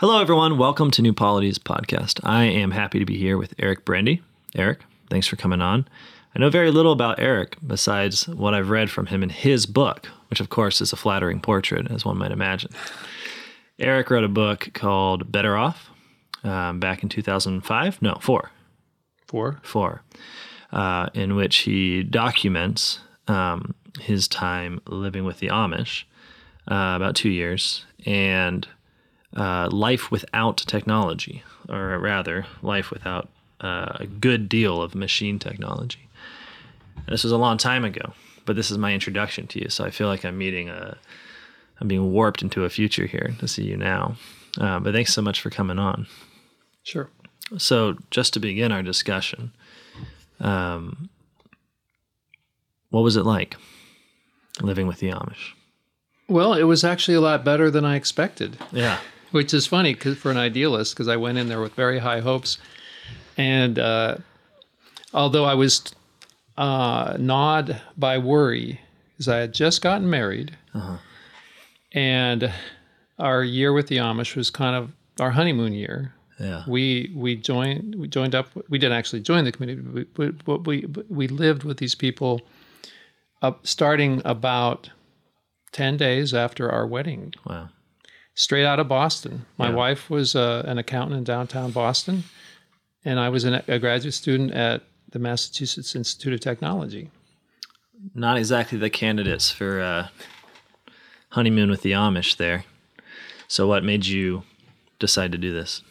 Hello, everyone. Welcome to New Polity's podcast. I am happy to be here with Eric Brende. Eric, thanks for coming on. I know very little about Eric besides what I've read from him in his book, which, of course, is a flattering portrait, as one might imagine. Eric wrote a book called Better Off um, back in 2005. No, four. Four. Four. Uh, in which he documents um, his time living with the Amish, uh, about two years, and uh, life without technology, or rather, life without uh, a good deal of machine technology. And this was a long time ago, but this is my introduction to you, so I feel like I'm meeting a, I'm being warped into a future here to see you now. Uh, but thanks so much for coming on. Sure. So, just to begin our discussion, um, what was it like living with the Amish? Well, it was actually a lot better than I expected. Yeah which is funny cause, for an idealist because I went in there with very high hopes. And uh, although I was uh, gnawed by worry, because I had just gotten married, uh-huh. and our year with the Amish was kind of our honeymoon year. Yeah. We we joined we joined up. We didn't actually join the community, but we we, we lived with these people, up starting about ten days after our wedding. Wow straight out of Boston. My yeah. wife was uh, an accountant in downtown Boston, and I was an, a graduate student at the Massachusetts Institute of Technology. Not exactly the candidates for uh, honeymoon with the Amish there. So, what made you decide to do this?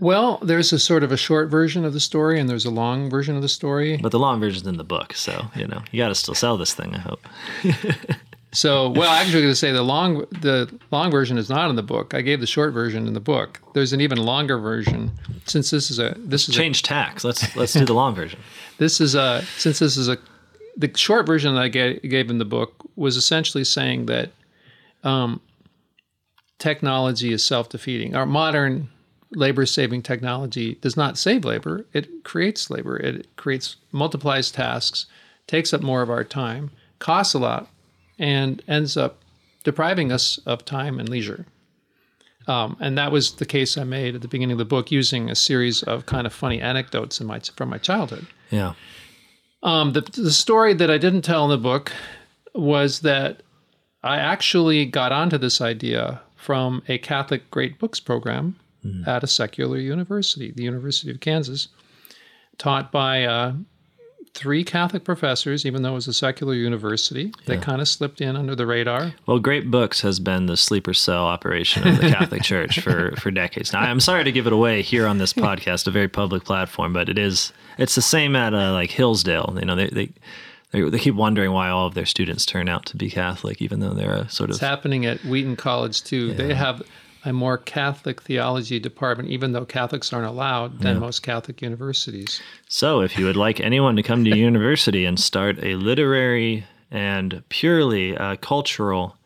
Well, there's a sort of a short version of the story, and there's a long version of the story. But the long version's in the book, so you know you got to still sell this thing. I hope. So, well, I actually, going to say the long the long version is not in the book. I gave the short version in the book. There's an even longer version. Since this is a this is change a, tax. Let's let's do the long version. This is a since this is a the short version that I gave, gave in the book was essentially saying that um, technology is self defeating. Our modern labor saving technology does not save labor; it creates labor. It creates multiplies tasks, takes up more of our time, costs a lot and ends up depriving us of time and leisure. Um, and that was the case I made at the beginning of the book using a series of kind of funny anecdotes in my, from my childhood. Yeah. Um, the, the story that I didn't tell in the book was that I actually got onto this idea from a Catholic Great Books program mm. at a secular university, the University of Kansas, taught by uh, three Catholic professors, even though it was a secular university. They yeah. kind of slipped in under the radar. Well, Great Books has been the sleeper cell operation of the Catholic Church for, for decades. Now, I'm sorry to give it away here on this podcast, a very public platform, but it is it's the same at uh, like Hillsdale. You know, they, they they, they keep wondering why all of their students turn out to be Catholic, even though they're a sort of. It's happening at Wheaton College too. Yeah. They have a more Catholic theology department, even though Catholics aren't allowed than yeah. most Catholic universities. So, if you would like anyone to come to university and start a literary and purely uh, cultural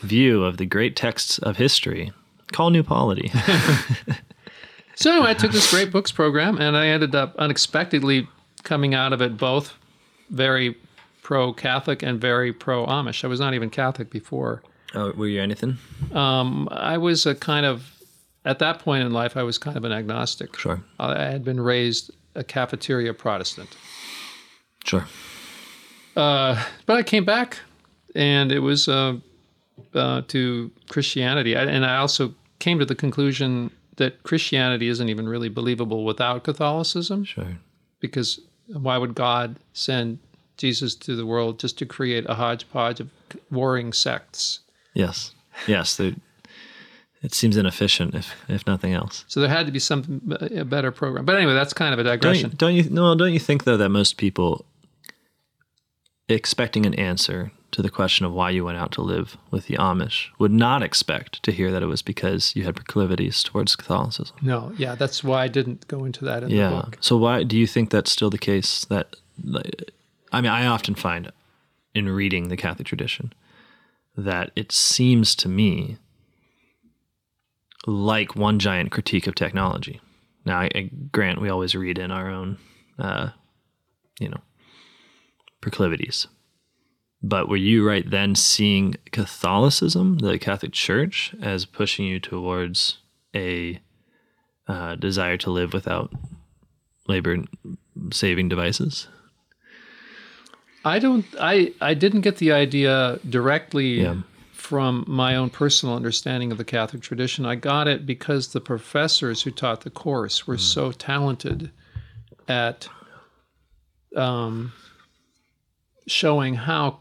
view of the great texts of history, call New Polity. so, anyway, I took this great books program and I ended up unexpectedly coming out of it both very pro Catholic and very pro Amish. I was not even Catholic before. Oh, were you anything? Um, I was a kind of at that point in life, I was kind of an agnostic. Sure. I had been raised a cafeteria Protestant. Sure. Uh, but I came back, and it was uh, uh, to Christianity, I, and I also came to the conclusion that Christianity isn't even really believable without Catholicism. Sure. Because why would God send Jesus to the world just to create a hodgepodge of warring sects? Yes. Yes. It seems inefficient, if if nothing else. So there had to be some a better program. But anyway, that's kind of a digression. Don't you, don't you no? Don't you think though that most people expecting an answer to the question of why you went out to live with the Amish would not expect to hear that it was because you had proclivities towards Catholicism. No, yeah, that's why I didn't go into that in yeah. the book. So why do you think that's still the case? That I mean, I often find in reading the Catholic tradition that it seems to me like one giant critique of technology. Now, I, I grant we always read in our own, uh, you know, proclivities, but were you right then seeing Catholicism, the Catholic Church, as pushing you towards a uh, desire to live without labor saving devices? I don't. I I didn't get the idea directly Yeah. from my own personal understanding of the Catholic tradition. I got it because the professors who taught the course were so talented at um, showing how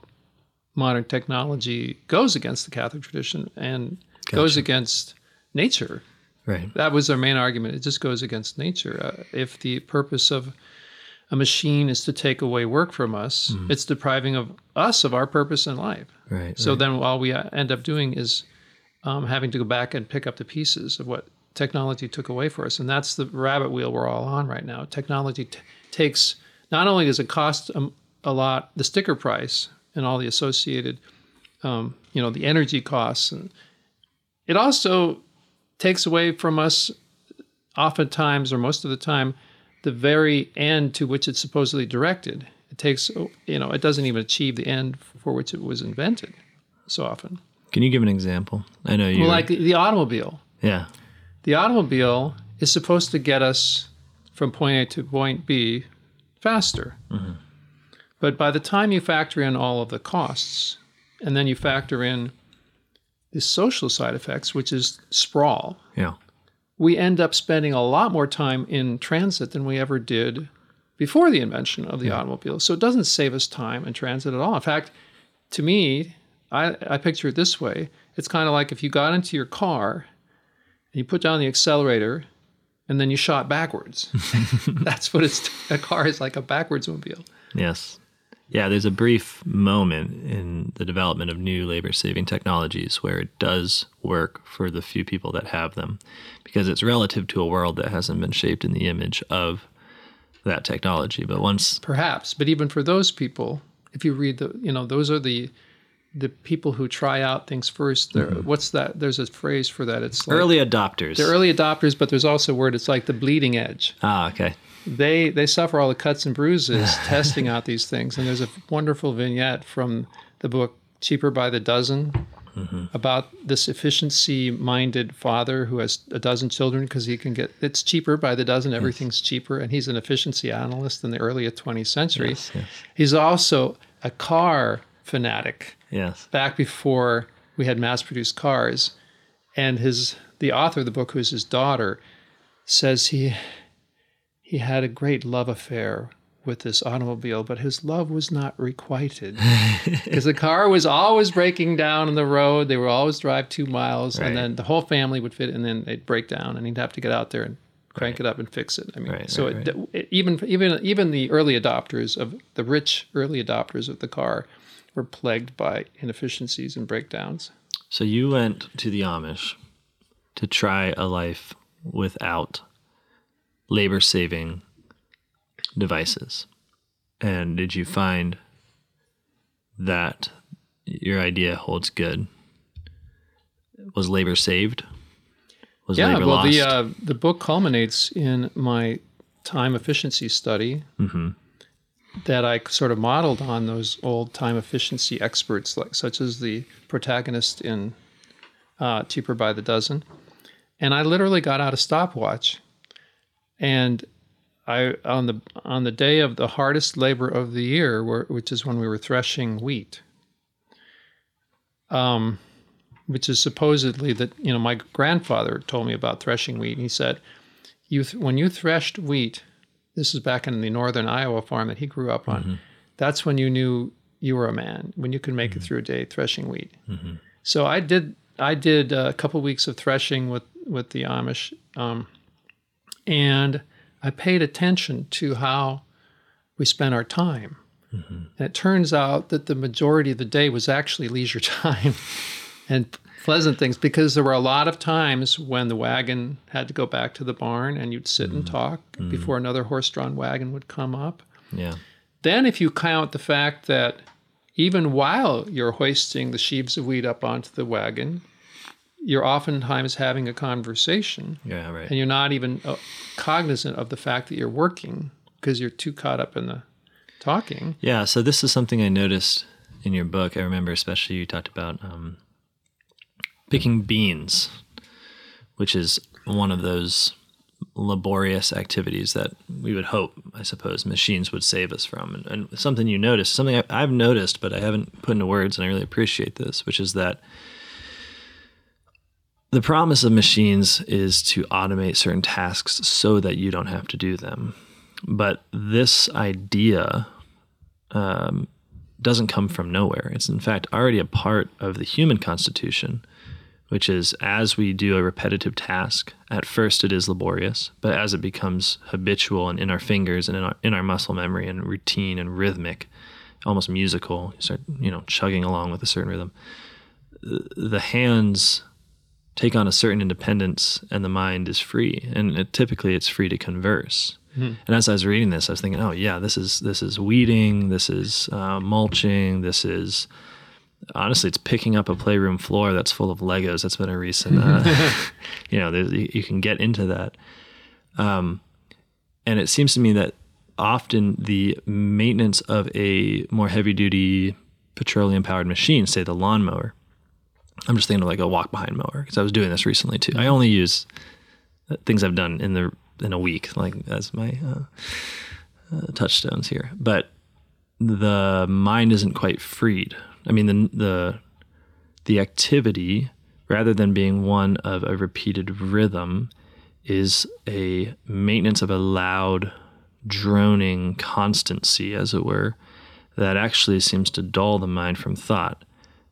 modern technology goes against the Catholic tradition and goes against nature. Right. That was their main argument. It just goes against nature. Uh, if the purpose of a machine is to take away work from us, it's depriving of us of our purpose in life. Right. So right. then, all we uh, end up doing is um, having to go back and pick up the pieces of what technology took away for us, and that's the rabbit wheel we're all on right now. Technology t- takes not only does it cost um, a lot, the sticker price and all the associated, um, you know, the energy costs, and it also takes away from us, oftentimes or most of the time, the very end to which it's supposedly directed. It takes, you know, it doesn't even achieve the end for which it was invented so often. Can you give an example? I know you. Well, like the, automobile. yeah. The automobile is supposed to get us from point A to point B faster. Mm-hmm. But by the time you factor in all of the costs, and then you factor in the social side effects, which is sprawl, Yeah. We end up spending a lot more time in transit than we ever did before the invention of the automobile. So it doesn't save us time in transit at all. In fact, to me, I, I picture it this way it's kind of like if you got into your car and you put down the accelerator and then you shot backwards. That's what it's a car is like a backwards mobile. Yes. Yeah, there's a brief moment in the development of new labor saving technologies where it does work for the few people that have them because it's relative to a world that hasn't been shaped in the image of that technology. But once, Perhaps, but even for those people, if you read the, you know, those are the the people who try out things 1st There, what's that? There's a phrase for that. It's like, early adopters. They're early adopters, but there's also a word. It's like the bleeding edge. ah, okay. They they suffer all the cuts and bruises testing out these things. And there's a wonderful vignette from the book Cheaper by the Dozen about this efficiency-minded father who has a dozen children because he can get it's cheaper by the dozen. Everything's cheaper, and he's an efficiency analyst in the early 20th century. Yes, yes. He's also a car fanatic Yes. back before we had mass-produced cars, and his the author of the book, who's his daughter, says he he had a great love affair with this automobile, but his love was not requited because the car was always breaking down on the road. They would always drive two miles, Right. and then the whole family would fit, and then they'd break down, and he'd have to get out there and crank it up and fix it. I mean, Right, so right, it, it- even even even the early adopters of the rich early adopters of the car were plagued by inefficiencies and breakdowns. So you went to the Amish to try a life without labor saving devices. And did you find that your idea holds good? Was labor saved? Was Yeah, labor well, lost? the uh, the book culminates in my time efficiency study Mm-hmm. That I sort of modeled on those old time efficiency experts, like such as the protagonist in uh, Cheaper by the Dozen, and I literally got out a stopwatch, and I on the on the day of the hardest labor of the year, which is when we were threshing wheat. Um, which is supposedly that you know my grandfather told me about threshing wheat. And he said, "You th- when you threshed wheat, this is back in the northern Iowa farm that he grew up on. Mm-hmm. That's when you knew you were a man when you could make it mm-hmm. through a day threshing wheat." Mm-hmm. So I did. I did a couple weeks of threshing with with the Amish, um, and I paid attention to how we spent our time. And it turns out that the majority of the day was actually leisure time and pleasant things because there were a lot of times when the wagon had to go back to the barn and you'd sit and talk before another horse drawn wagon would come up. yeah. Then, if you count the fact that even while you're hoisting the sheaves of wheat up onto the wagon, you're oftentimes having a conversation Yeah, right. and you're not even uh, cognizant of the fact that you're working because you're too caught up in the talking. Yeah, so this is something I noticed in your book. I remember especially you talked about um, picking beans, which is one of those laborious activities that we would hope, I suppose, machines would save us from. And, and something you noticed, something I, I've noticed, but I haven't put into words, and I really appreciate this, which is that the promise of machines is to automate certain tasks so that you don't have to do them. But this idea um, doesn't come from nowhere. It's in fact already a part of the human constitution, which is as we do a repetitive task, at first it is laborious, but as it becomes habitual and in our fingers and in our, in our muscle memory and routine and rhythmic, almost musical, you start, you know, chugging along with a certain rhythm, the hands take on a certain independence and the mind is free. And it, typically it's free to converse. Mm-hmm. And as I was reading this, I was thinking, oh yeah, this is this is weeding, this is uh, mulching, this is honestly, it's picking up a playroom floor that's full of Legos. That's been a recent, uh, you know, you can get into that. Um, and it seems to me that often the maintenance of a more heavy duty petroleum powered machine, say the lawnmower, I'm just thinking of like a walk behind mower because I was doing this recently too. I only use things I've done in the in a week, like as my uh, uh, touchstones here. But the mind isn't quite freed. I mean, the the the activity, rather than being one of a repeated rhythm, is a maintenance of a loud, droning constancy, as it were, that actually seems to dull the mind from thought.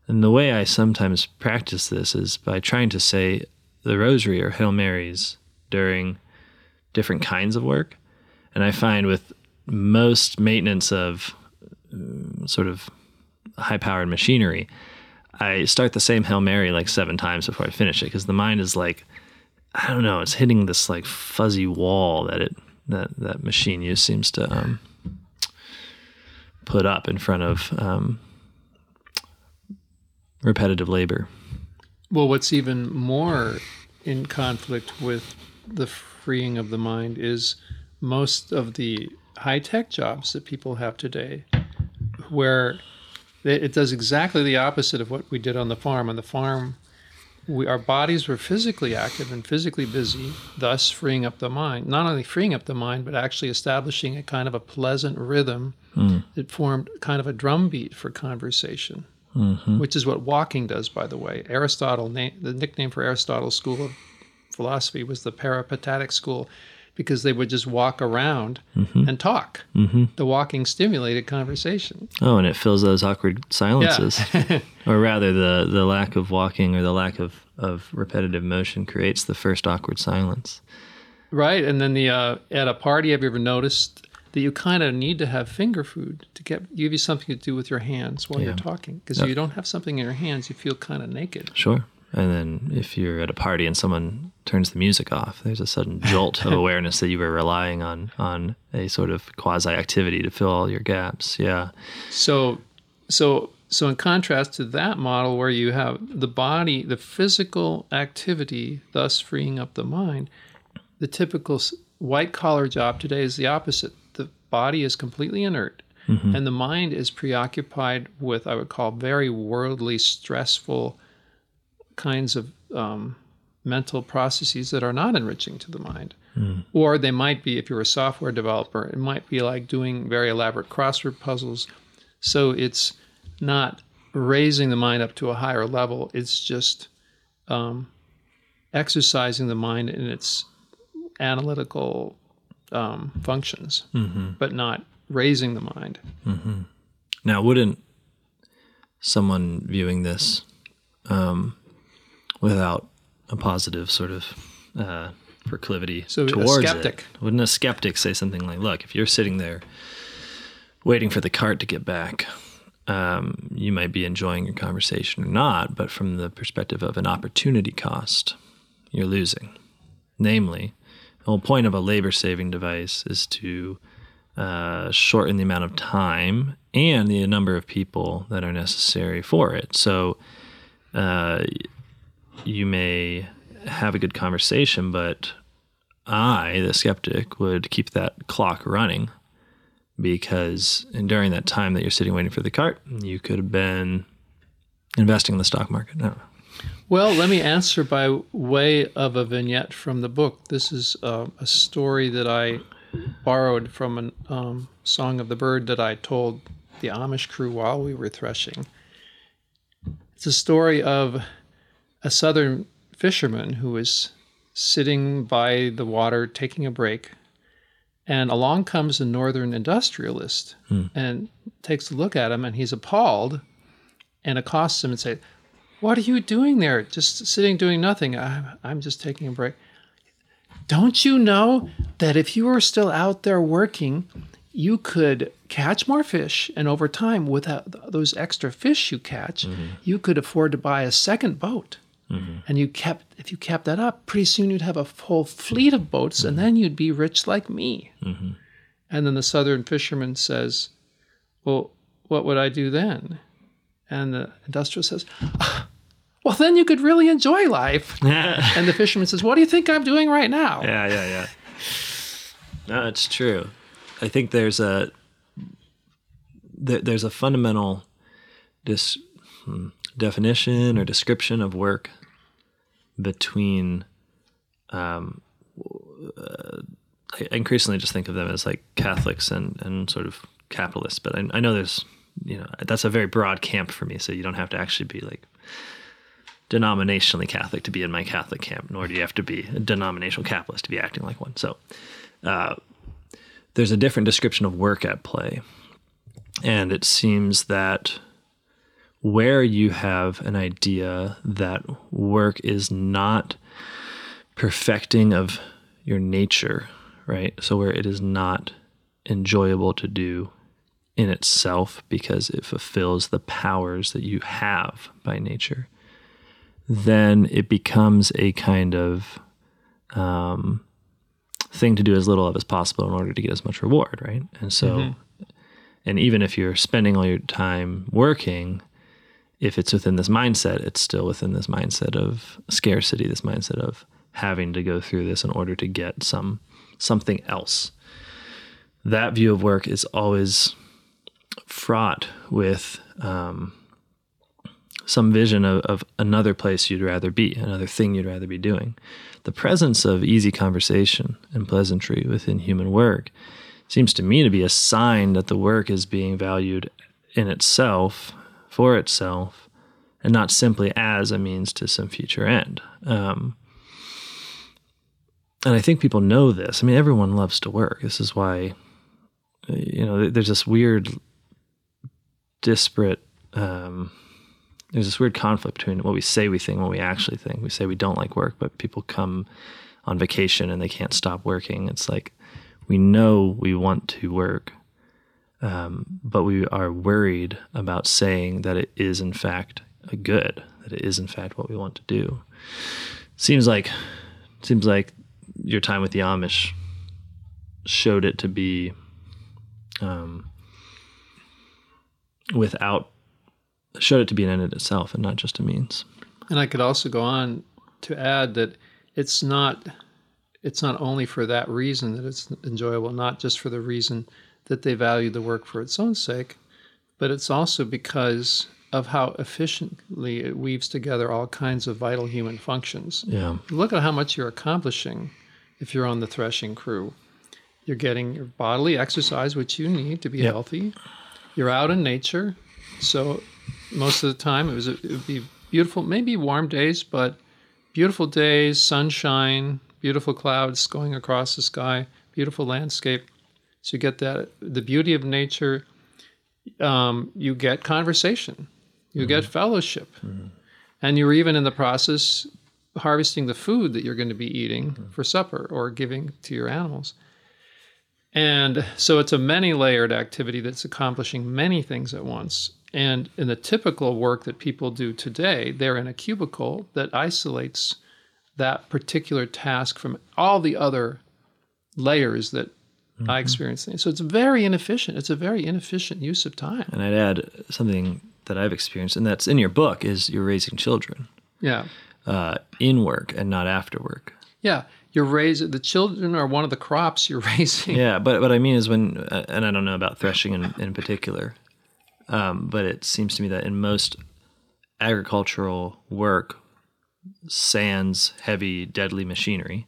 And the way I sometimes practice this is by trying to say the rosary or Hail Marys during different kinds of work. And I find with most maintenance of um, sort of high powered machinery, I start the same Hail Mary like seven times before I finish it because the mind is like, I don't know, it's hitting this like fuzzy wall that it that that machine use seems to um, put up in front of um, repetitive labor. Well, what's even more in conflict with the freeing of the mind is most of the high tech jobs that people have today, where it does exactly the opposite of what we did on the farm. On the farm, we, our bodies were physically active and physically busy, thus freeing up the mind. Not only freeing up the mind, but actually establishing a kind of a pleasant rhythm mm. that formed kind of a drumbeat for conversation mm-hmm. which is what walking does, by the way. Aristotle, the nickname for Aristotle's school of philosophy was the Peripatetic school because they would just walk around mm-hmm. and talk. Mm-hmm. The walking stimulated conversation. Oh, and it fills those awkward silences. Yeah. or rather, the, the lack of walking or the lack of, of repetitive motion creates the first awkward silence. Right. And then the uh, at a party, have you ever noticed that you kind of need to have finger food to get give you something to do with your hands while yeah. you're talking. Because if you don't have something in your hands, you feel kind of naked. Sure. And then if you're at a party and someone turns the music off, there's a sudden jolt of awareness that you were relying on on a sort of quasi activity to fill all your gaps. Yeah. So so so in contrast to that model where you have the body, the physical activity, thus freeing up the mind, the typical white collar job today is the opposite The body is completely inert mm-hmm. and the mind is preoccupied with, I would call, very worldly, stressful kinds of um, mental processes that are not enriching to the mind. Mm. Or they might be, if you're a software developer, it might be like doing very elaborate crossword puzzles. So it's not raising the mind up to a higher level, it's just um, exercising the mind in its analytical um, functions, mm-hmm. but not raising the mind. Mm-hmm. Now, wouldn't someone viewing this um, without a positive sort of uh, proclivity so towards a skeptic. it, wouldn't a skeptic say something like, "Look, if you're sitting there waiting for the cart to get back." Um, you might be enjoying your conversation or not, but from the perspective of an opportunity cost, you're losing. Namely, the whole point of a labor saving device is to uh, shorten the amount of time and the number of people that are necessary for it. So uh, you may have a good conversation, but I, the skeptic, would keep that clock running because during that time that you're sitting waiting for the cart, you could have been investing in the stock market. Well, let me answer by way of a vignette from the book. This is uh, a story that I borrowed from a um, Song of the Bird that I told the Amish crew while we were threshing. It's a story of a southern fisherman who was sitting by the water taking a break. And along comes a northern industrialist hmm. and takes a look at him, and he's appalled and accosts him and says, What are you doing there? Just sitting doing nothing. I'm, I'm just taking a break. Don't you know that if you were still out there working, you could catch more fish, and over time, without those extra fish you catch, mm-hmm. you could afford to buy a second boat. And you kept, if you kept that up, pretty soon you'd have a whole fleet of boats, and then you'd be rich like me. And then the southern fisherman says, "Well, what would I do then?" And the industrialist says, "Ah, "Well, then you could really enjoy life." And the fisherman says, "What do you think I'm doing right now?" yeah, yeah. Yeah. No, it's true. I think there's a there, there's a fundamental dis, hmm, definition or description of work between um, uh, I increasingly just think of them as like Catholics and, and sort of capitalists, but I, I know there's you know that's a very broad camp for me, so you don't have to actually be like denominationally Catholic to be in my Catholic camp, nor do you have to be a denominational capitalist to be acting like one. So uh, there's a different description of work at play. And it seems that where you have an idea that work is not perfecting of your nature, right? So where it is not enjoyable to do in itself because it fulfills the powers that you have by nature, then it becomes a kind of um, thing to do as little of as possible in order to get as much reward, right? And so, and even if you're spending all your time working, if it's within this mindset, it's still within this mindset of scarcity, this mindset of having to go through this in order to get some something else. That view of work is always fraught with um, some vision of, of another place you'd rather be, another thing you'd rather be doing. The presence of easy conversation and pleasantry within human work seems to me to be a sign that the work is being valued in itself, for itself, and not simply as a means to some future end. Um, and I think people know this. I mean, everyone loves to work. This is why, you know, there's this weird, disparate. Um, there's this weird conflict between what we say we think and what we actually think. We say we don't like work, but people come on vacation and they can't stop working. It's like we know we want to work, um, but we are worried about saying that it is in fact a good, that it is in fact what we want to do. Seems like seems like your time with the Amish showed it to be um, without showed it to be an end in itself and not just a means. And I could also go on to add that it's not it's not only for that reason that it's enjoyable, not just for the reason that they value the work for its own sake, but it's also because of how efficiently it weaves together all kinds of vital human functions. Yeah. Look at how much you're accomplishing if you're on the threshing crew. You're getting your bodily exercise, which you need to be Yep. healthy. You're out in nature, so most of the time it was it would be beautiful, maybe warm days, but beautiful days, sunshine, beautiful clouds going across the sky, beautiful landscape. So you get that the beauty of nature. Um, you get conversation, you get mm-hmm. fellowship, mm-hmm. and you're even in the process harvesting the food that you're going to be eating mm-hmm. for supper or giving to your animals. And so it's a many layered activity that's accomplishing many things at once. And in the typical work that people do today, they're in a cubicle that isolates that particular task from all the other layers that I experience. So it's very inefficient. It's a very inefficient use of time. And I'd add something that I've experienced, and that's in your book, is you're raising children Yeah. uh, in work and not after work. Yeah. you're raising the children are one of the crops you're raising. Yeah, but what I mean is when, uh, and I don't know about threshing in, in particular, um, but it seems to me that in most agricultural work, sans heavy, deadly machinery,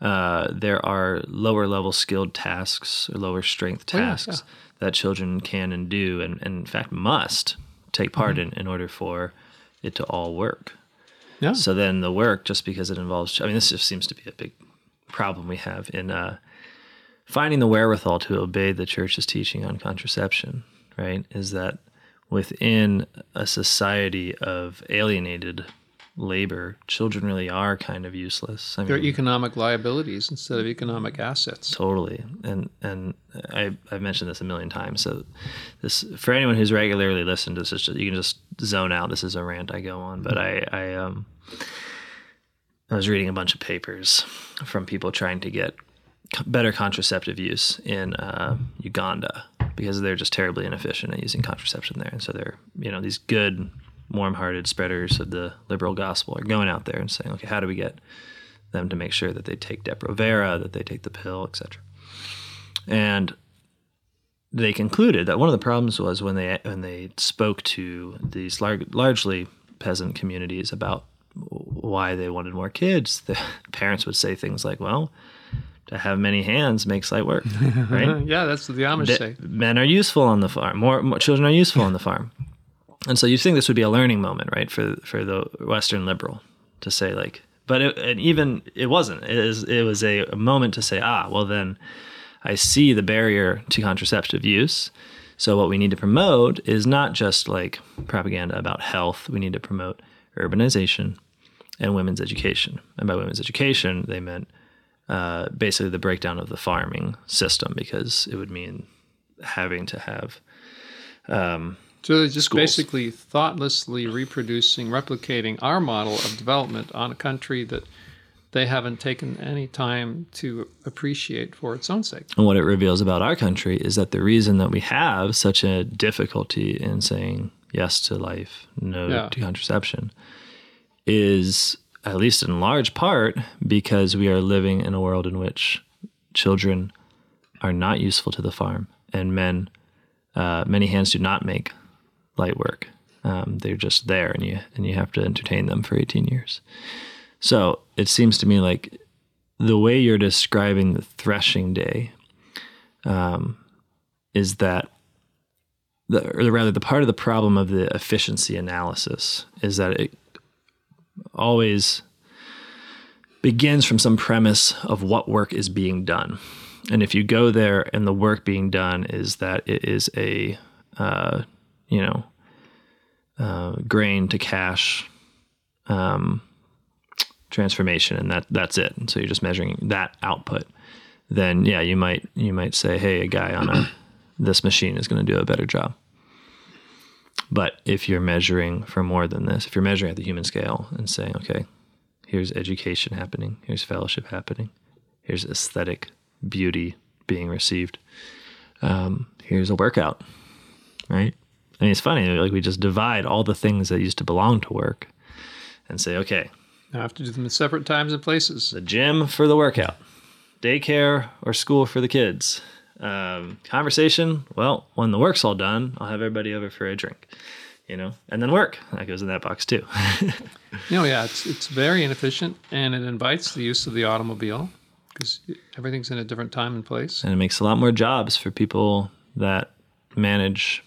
uh, there are lower level skilled tasks or lower strength Oh, yeah, tasks that children can and do, and, and in fact must take part Mm-hmm. in in order for it to all work. Yeah. So then the work, just because it involves, I mean, this just seems to be a big problem we have in uh, finding the wherewithal to obey the church's teaching on contraception, right? Is that within a society of alienated labor, children really are kind of useless. I They're mean, economic liabilities instead of economic assets. totally. And and I I've mentioned this a million times. So this for anyone who's regularly listened, to this is just, you can just zone out. This is a rant I go on, but I I um I was reading a bunch of papers from people trying to get better contraceptive use in uh, Uganda because they're just terribly inefficient at using contraception there, and so they're you know these good warm-hearted spreaders of the liberal gospel are going out there and saying, okay, how do we get them to make sure that they take Depo-Provera, that they take the pill, etc. And they concluded that one of the problems was when they when they spoke to these lar- largely peasant communities about why they wanted more kids, the parents would say things like, "Well, to have many hands makes light work, right? Yeah, that's what the Amish that say. men are useful on the farm. More, more children are useful on the farm. And so you think this would be a learning moment, right, for for the Western liberal to say like, but it, and even it wasn't. It is it was a, a moment to say, ah, well then, I see the barrier to contraceptive use. So what we need to promote is not just like propaganda about health. We need to promote urbanization and women's education. And by women's education, they meant uh, basically the breakdown of the farming system because it would mean having to have So they're just Schools. basically thoughtlessly reproducing, replicating our model of development on a country that they haven't taken any time to appreciate for its own sake. And what it reveals about our country is that the reason that we have such a difficulty in saying yes to life, no Yeah. to contraception, is at least in large part because we are living in a world in which children are not useful to the farm and men, uh, many hands do not make light work. Um, they're just there, and you and you have to entertain them for 18 years. So it seems to me like the way you're describing the threshing day um, is that the, or rather the part of the problem of the efficiency analysis is that it always begins from some premise of what work is being done and if you go there and the work being done is that it is a uh, you know uh, grain to cash um, transformation and that that's it. And so you're just measuring that output. Then yeah you might you might say hey a guy on a this machine is going to do a better job. But if you're measuring for more than this if you're measuring at the human scale and saying okay here's education happening here's fellowship happening here's aesthetic beauty being received um, here's a workout right I mean, it's funny like we just divide all the things that used to belong to work and say okay I have to do them in separate times and places. the gym for the workout, daycare or school for the kids. Um, conversation, well, when the work's all done, I'll have everybody over for a drink, you know, and then work. That goes in that box too. You know, yeah, it's it's very inefficient and it invites the use of the automobile because everything's in a different time and place. and it makes a lot more jobs for people that manage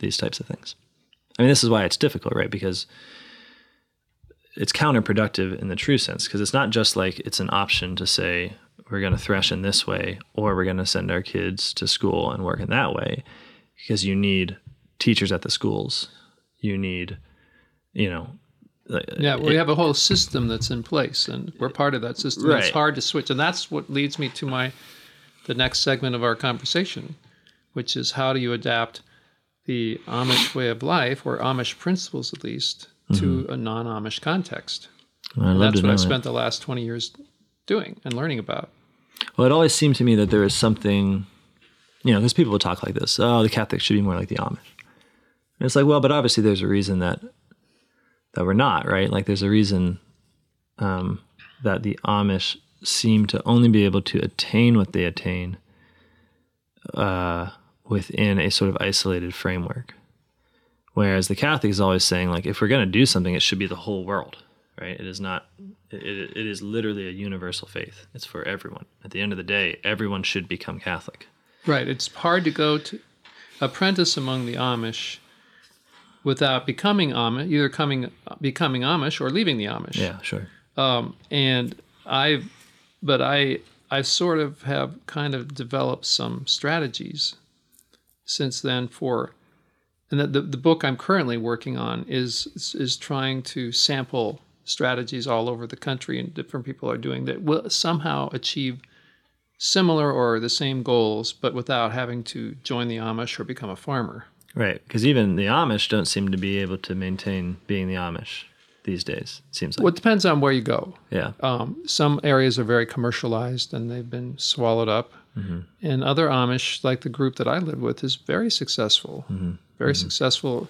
these types of things. I mean, this is why it's difficult, right? Because it's counterproductive in the true sense, because it's not just like it's an option to say we're going to thresh in this way or we're going to send our kids to school and work in that way, because you need teachers at the schools. You need, you know, Yeah, we have a whole system that's in place, and we're part of that system. It's hard to switch, and that's what leads me to my the next segment of our conversation, which is how do you adapt the Amish way of life, or Amish principles at least, to a non-Amish context. I'd And that's what I've that. spent the last twenty years doing and learning about. Well, it always seemed to me that there is something, you know, because people would talk like this. Oh, the Catholics should be more like the Amish. And it's like, well, but obviously there's a reason that that we're not, right? Like there's a reason um, that the Amish seem to only be able to attain what they attain uh, within a sort of isolated framework. Whereas the Catholic is always saying, like, if we're going to do something, it should be the whole world, right? It is not, it, it is literally a universal faith. It's for everyone. At the end of the day, everyone should become Catholic. Right. It's hard to go to apprentice among the Amish without becoming Amish, either coming becoming Amish or leaving the Amish. Yeah, sure. Um, and I, but I, I sort of have kind of developed some strategies since then for, and the, the, the book I'm currently working on is, is trying to sample strategies all over the country and different people are doing that will somehow achieve similar or the same goals, but without having to join the Amish or become a farmer. Right, because even the Amish don't seem to be able to maintain being the Amish these days. It seems like. Well, it depends on where you go. yeah. Um, some areas are very commercialized and they've been swallowed up. Mm-hmm. And other Amish, like the group that I live with, is very successful. Mm-hmm. Very mm-hmm. successful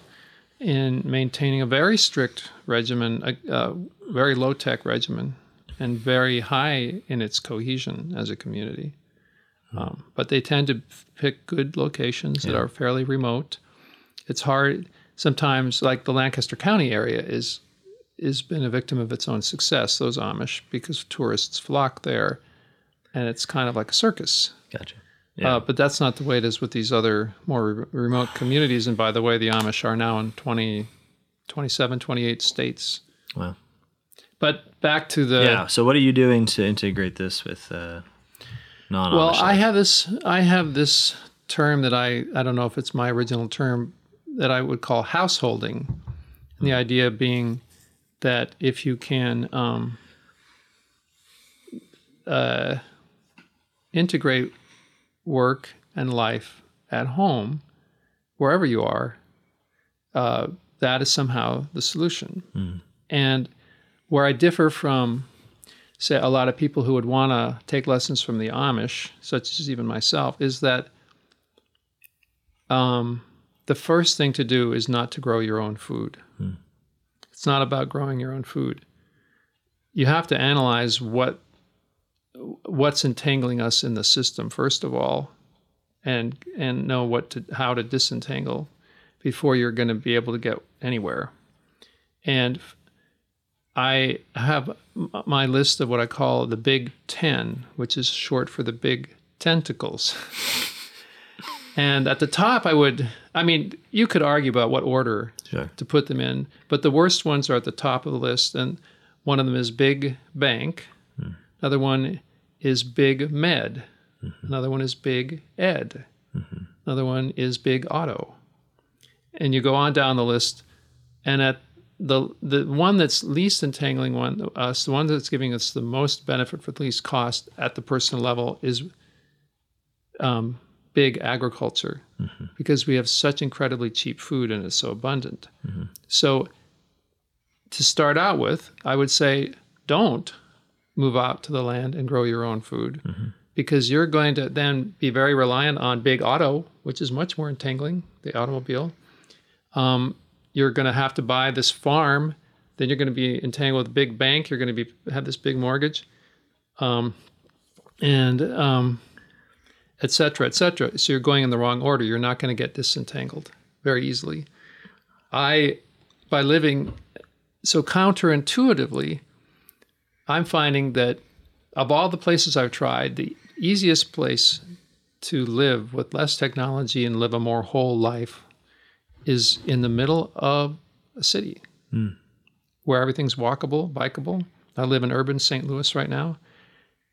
in maintaining a very strict regimen, a, a very low tech regimen, and very high in its cohesion as a community. Um, but they tend to pick good locations that are fairly remote. It's hard sometimes, like the Lancaster County area is has been a victim of its own success. Those Amish because tourists flock there, and it's kind of like a circus. Gotcha. Yeah. Uh, but that's not the way it is with these other more re- remote communities. And by the way, the Amish are now in 20, 27, 28 states. wow. But back to the Yeah. So what are you doing to integrate this with uh, non-Amish? well, I have this I have this term that I I don't know if it's my original term that I would call householding. And the idea being that if you can um, uh, integrate work and life at home, wherever you are, uh, that is somehow the solution. And where I differ from, say, a lot of people who would want to take lessons from the Amish, such as even myself, is that um, the first thing to do is not to grow your own food. It's not about growing your own food. You have to analyze what what's entangling us in the system first of all, and and know what to how to disentangle before you're going to be able to get anywhere. And I have my list of what I call the Big Ten, which is short for the big tentacles. and at the top, I would, I mean, you could argue about what order Sure. to put them in, but the worst ones are at the top of the list. And one of them is Big Bank, hmm. another one is Big Med, mm-hmm. another one is Big Ed, mm-hmm. another one is Big Auto. And you go on down the list, and at the the one that's least entangling one us, the one that's giving us the most benefit for the least cost at the personal level is um, big agriculture. Mm-hmm. Because we have such incredibly cheap food and it's so abundant. So to start out with, I would say don't move out to the land and grow your own food because you're going to then be very reliant on big auto, which is much more entangling, the automobile. Um, you're going to have to buy this farm, then you're going to be entangled with a big bank, you're going to be have this big mortgage, um, and um, et cetera, et cetera. So you're going in the wrong order. You're not going to get disentangled very easily. I, by living so counterintuitively, I'm finding that of all the places I've tried, the easiest place to live with less technology and live a more whole life is in the middle of a city hmm. where everything's walkable, bikeable. I live in urban St. Louis right now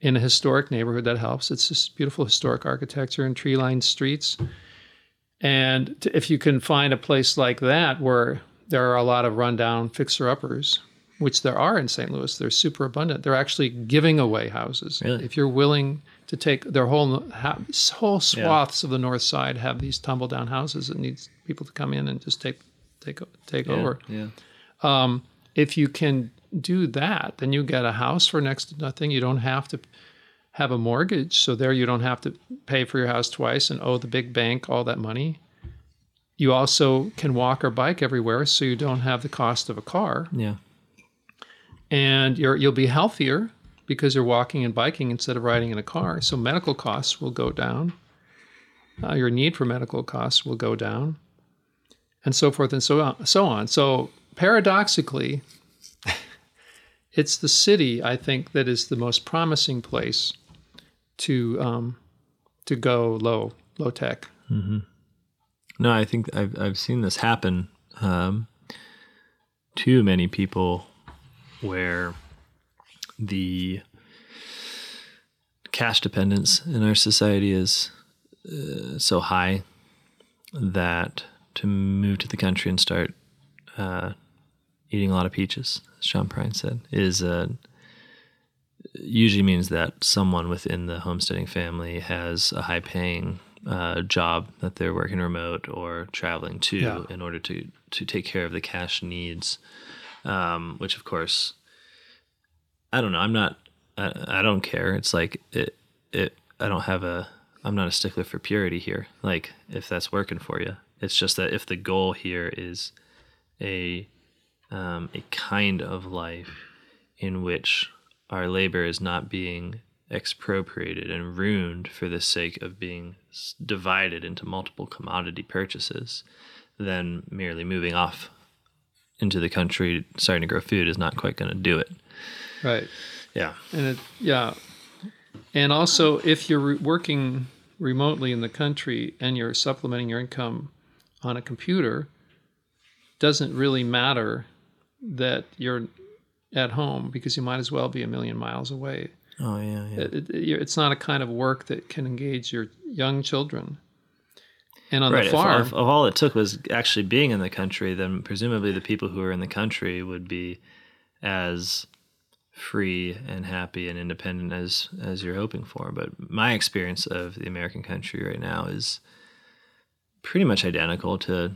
in a historic neighborhood that helps. It's this beautiful historic architecture and tree lined streets. And if you can find a place like that where there are a lot of rundown fixer uppers, which there are in St. Louis, they're super abundant. They're actually giving away houses. Really? If you're willing to take their whole ha- whole swaths of the north side have these tumble down houses that needs people to come in and just take take take over. Yeah. Um, if you can do that, then you get a house for next to nothing. You don't have to have a mortgage, so there you don't have to pay for your house twice and owe the big bank all that money. You also can walk or bike everywhere, so you don't have the cost of a car, Yeah. And you're you'll be healthier because you're walking and biking instead of riding in a car. So medical costs will go down. Uh, your need for medical costs will go down, and so forth and so on. So on. So paradoxically, it's the city I think that is the most promising place to um, to go low low tech. No, I think I've I've seen this happen um, to many people where the cash dependence in our society is uh, so high that to move to the country and start uh, eating a lot of peaches, as Sean Prine said, is uh, usually means that someone within the homesteading family has a high paying uh, job that they're working remote or traveling to Yeah. in order to to take care of the cash needs, um, which of course, I don't know. I'm not. I, I don't care. It's like it. It. I don't have a. I'm not a stickler for purity here. Like if that's working for you, it's just that if the goal here is a um, a kind of life in which our labor is not being expropriated and ruined for the sake of being divided into multiple commodity purchases, then merely moving off into the country starting to grow food is not quite going to do it. Right. Yeah. And it, yeah. And also, if you're re- working remotely in the country and you're supplementing your income on a computer, doesn't really matter that you're at home because you might as well be a million miles away. Oh yeah. yeah. It, it, it's not a kind of work that can engage your young children. And on right. the If, farm, if, if all it took was actually being in the country, then presumably the people who are in the country would be as free and happy and independent as as you're hoping for. But my experience of the American country right now is pretty much identical to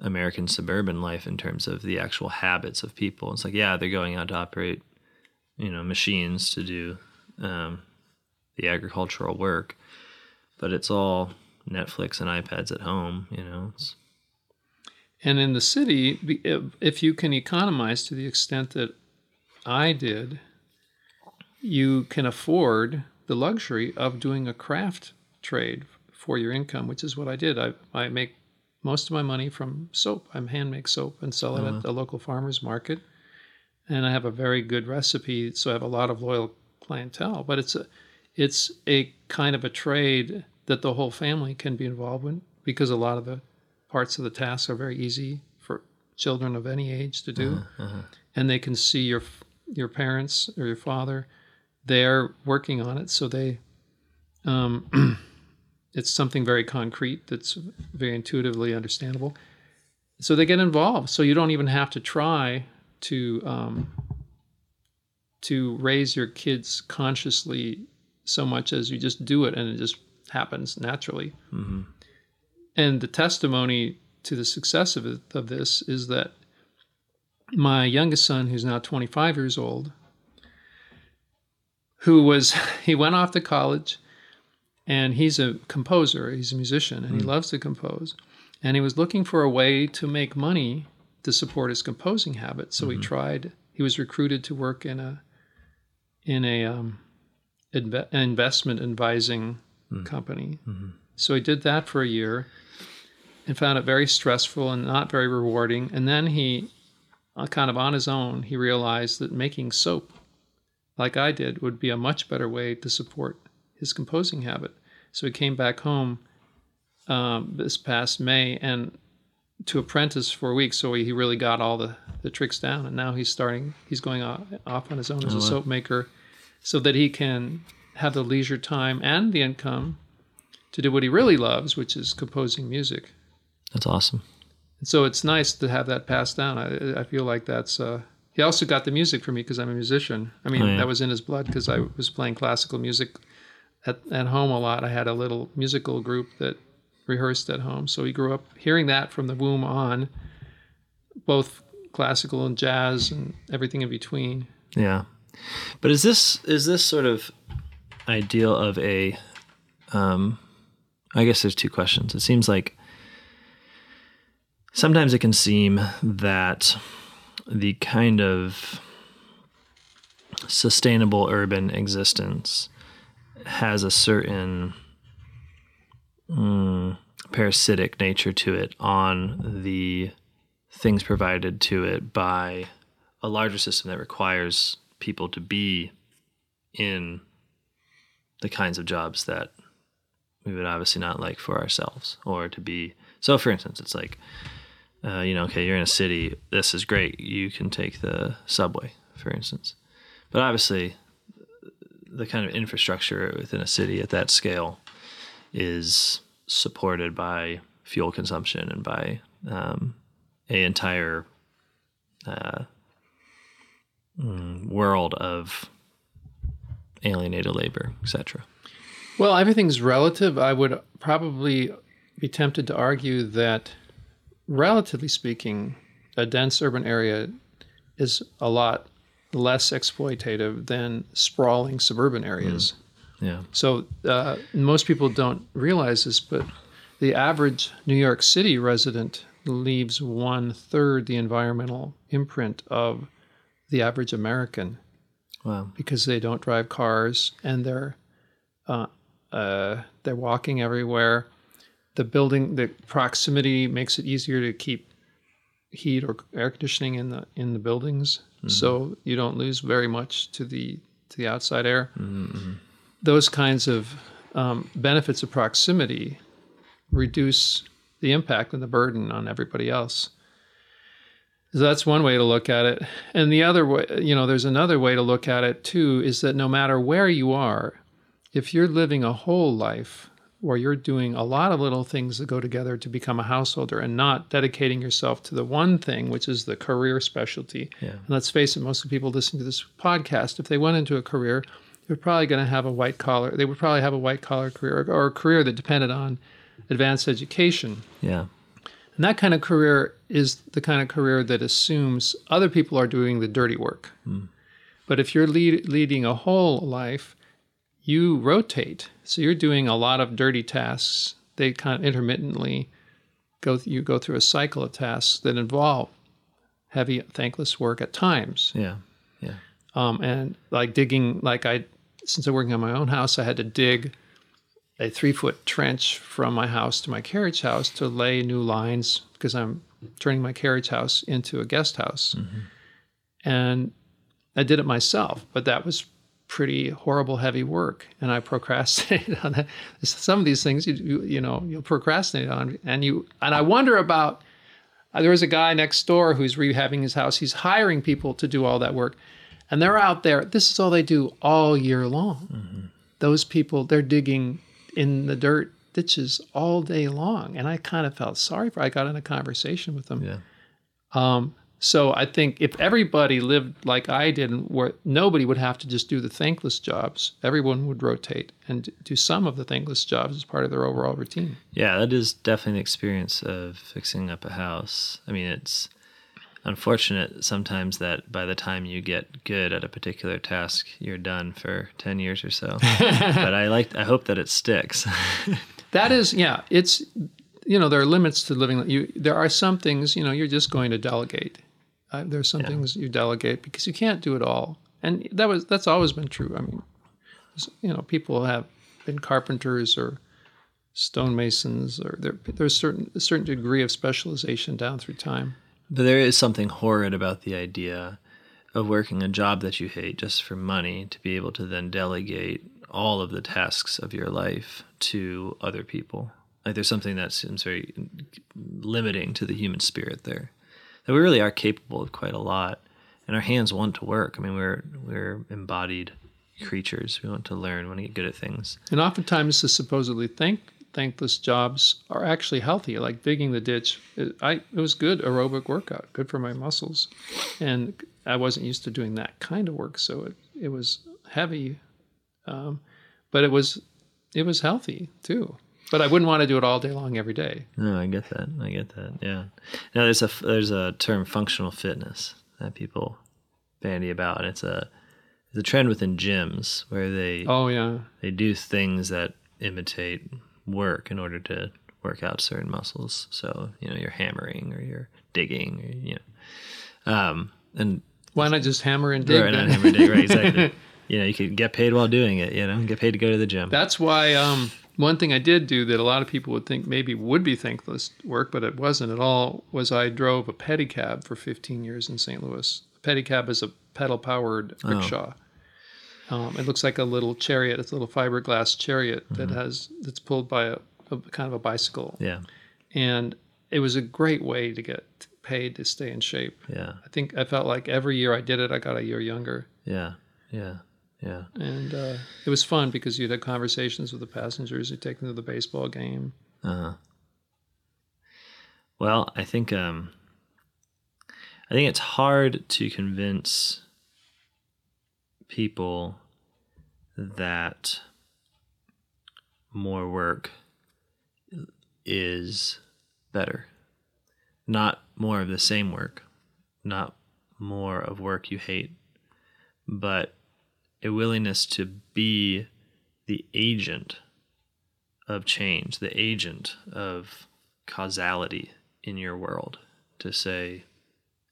American suburban life in terms of the actual habits of people. It's like, yeah, they're going out to operate, you know, machines to do um, the agricultural work, but it's all Netflix and iPads at home. You know, it's, And in the city, if- you can economize to the extent that I did, you can afford the luxury of doing a craft trade for your income, which is what I did. I, I make most of my money from soap. I hand make soap and sell it at uh-huh. the local farmer's market. And I have a very good recipe, so I have a lot of loyal clientele. But it's a, it's a kind of a trade that the whole family can be involved in because a lot of the parts of the tasks are very easy for children of any age to do, and they can see your your parents or your father they're working on it, so they um, it's something very concrete that's very intuitively understandable. So they get involved. So you don't even have to try to um, to raise your kids consciously so much as you just do it and it just happens naturally. Mm-hmm. And the testimony to the success of, it, of this is that my youngest son, who's now 25 years old, who was, he went off to college and he's a composer, he's a musician, and he mm. loves to compose. And he was looking for a way to make money to support his composing habit. So he mm-hmm. tried, he was recruited to work in a, in a um, investment advising company. So he did that for a year and found it very stressful and not very rewarding. And then he, uh, kind of on his own, he realized that making soap, like I did, would be a much better way to support his composing habit. So he came back home um, this past May and to apprentice for a week. So he really got all the, the tricks down. And now he's starting, he's going off, off on his own as a soap maker so that he can have the leisure time and the income to do what he really loves, which is composing music. that's awesome. And so it's nice to have that passed down. I, I feel like that's. Uh, he also got the music for me because I'm a musician. I mean, Oh, yeah. that was in his blood because I was playing classical music at, at home a lot. I had a little musical group that rehearsed at home. So he grew up hearing that from the womb on, both classical and jazz and everything in between. Yeah. But is this is this sort of ideal of a um I guess there's two questions. It seems like sometimes it can seem that the kind of sustainable urban existence has a certain mm, parasitic nature to it on the things provided to it by a larger system that requires people to be in the kinds of jobs that we would obviously not like for ourselves or to be. So for instance it's like uh, you know okay you're in a city this is great you can take the subway for instance. But obviously the kind of infrastructure within a city at that scale is supported by fuel consumption and by um, a entire uh, mm, world of alienated labor, etc. Well, everything's relative. I would probably be tempted to argue that, relatively speaking, a dense urban area is a lot less exploitative than sprawling suburban areas. Yeah. So uh, most people don't realize this, but the average New York City resident leaves one third the environmental imprint of the average American Wow. because they don't drive cars and they're uh, uh, they're walking everywhere. The building, the proximity makes it easier to keep heat or air conditioning in the in the buildings, so you don't lose very much to the to the outside air. Those kinds of um, benefits of proximity reduce the impact and the burden on everybody else. So that's one way to look at it. And the other way, you know, there's another way to look at it too is that no matter where you are, if you're living a whole life where you're doing a lot of little things that go together to become a householder and not dedicating yourself to the one thing, which is the career specialty. Yeah. And let's face it, most of the people listening to this podcast, if they went into a career, they're probably going to have a white collar, they would probably have a white collar career or a career that depended on advanced education. Yeah. And that kind of career is the kind of career that assumes other people are doing the dirty work. But if you're lead, leading a whole life, you rotate. So you're doing a lot of dirty tasks. They kind of intermittently go. You go through a cycle of tasks that involve heavy, thankless work at times. Yeah. Yeah. Um, and like digging, like I, since I'm working on my own house, I had to dig a three foot trench from my house to my carriage house to lay new lines because I'm turning my carriage house into a guest house. And I did it myself, but that was pretty horrible, heavy work. And I procrastinated on that. Some of these things you, you, you know, you'll procrastinate on. And you, and I wonder about, uh, there was a guy next door who's rehabbing his house. He's hiring people to do all that work. And they're out there. This is all they do all year long. Those people, they're digging in the dirt ditches all day long. And I kind of felt sorry for I got in a conversation with them. Yeah. Um, so I think if everybody lived like I did, and where nobody would have to just do the thankless jobs, everyone would rotate and do some of the thankless jobs as part of their overall routine. Yeah, that is definitely an experience of fixing up a house. I mean, it's unfortunate sometimes that by the time you get good at a particular task, you're done for 10 years or so. but I like I hope that it sticks. That is, yeah, it's you know there are limits to living. You there are some things you know you're just going to delegate. Uh, there's some things you delegate because you can't do it all, and that was that's always been true. I mean, you know, people have been carpenters or stonemasons, or there, there's certain a certain degree of specialization down through time. But there is something horrid about the idea of working a job that you hate just for money to be able to then delegate all of the tasks of your life to other people. Like there's something that seems very limiting to the human spirit there. That we really are capable of quite a lot, and our hands want to work. I mean, we're we're embodied creatures. We want to learn, we want to get good at things. And oftentimes, the supposedly thank, thankless jobs are actually healthy, like digging the ditch. It, I, it was good aerobic workout, good for my muscles. And I wasn't used to doing that kind of work, so it, it was heavy, um, but it was it was healthy too. But I wouldn't want to do it all day long every day. No, I get that. I get that. Yeah. Now there's a there's a term functional fitness that people bandy about, and it's a it's a trend within gyms where they Oh yeah, they do things that imitate work in order to work out certain muscles. So you know you're hammering or you're digging, or you know, um, and Why not just hammer and dig? Right, then? not hammer and dig, right, exactly. you know, you could get paid while doing it. You know, get paid to go to the gym. That's why um, one thing I did do that a lot of people would think maybe would be thankless work, but it wasn't at all, was I drove a pedicab for 15 years in St. Louis. A pedicab is a pedal powered rickshaw. Um, it looks like a little chariot. It's a little fiberglass chariot that has that's pulled by a, a kind of a bicycle, yeah, and it was a great way to get paid to stay in shape. yeah, I think I felt like every year I did it, I got a year younger. yeah, yeah, yeah. And uh, it was fun because you'd have conversations with the passengers. You'd take them to the baseball game. Uh-huh. Well, I think um, I think it's hard to convince people that more work is better. Not more of the same work, not more of work you hate, but a willingness to be the agent of change, the agent of causality in your world to say,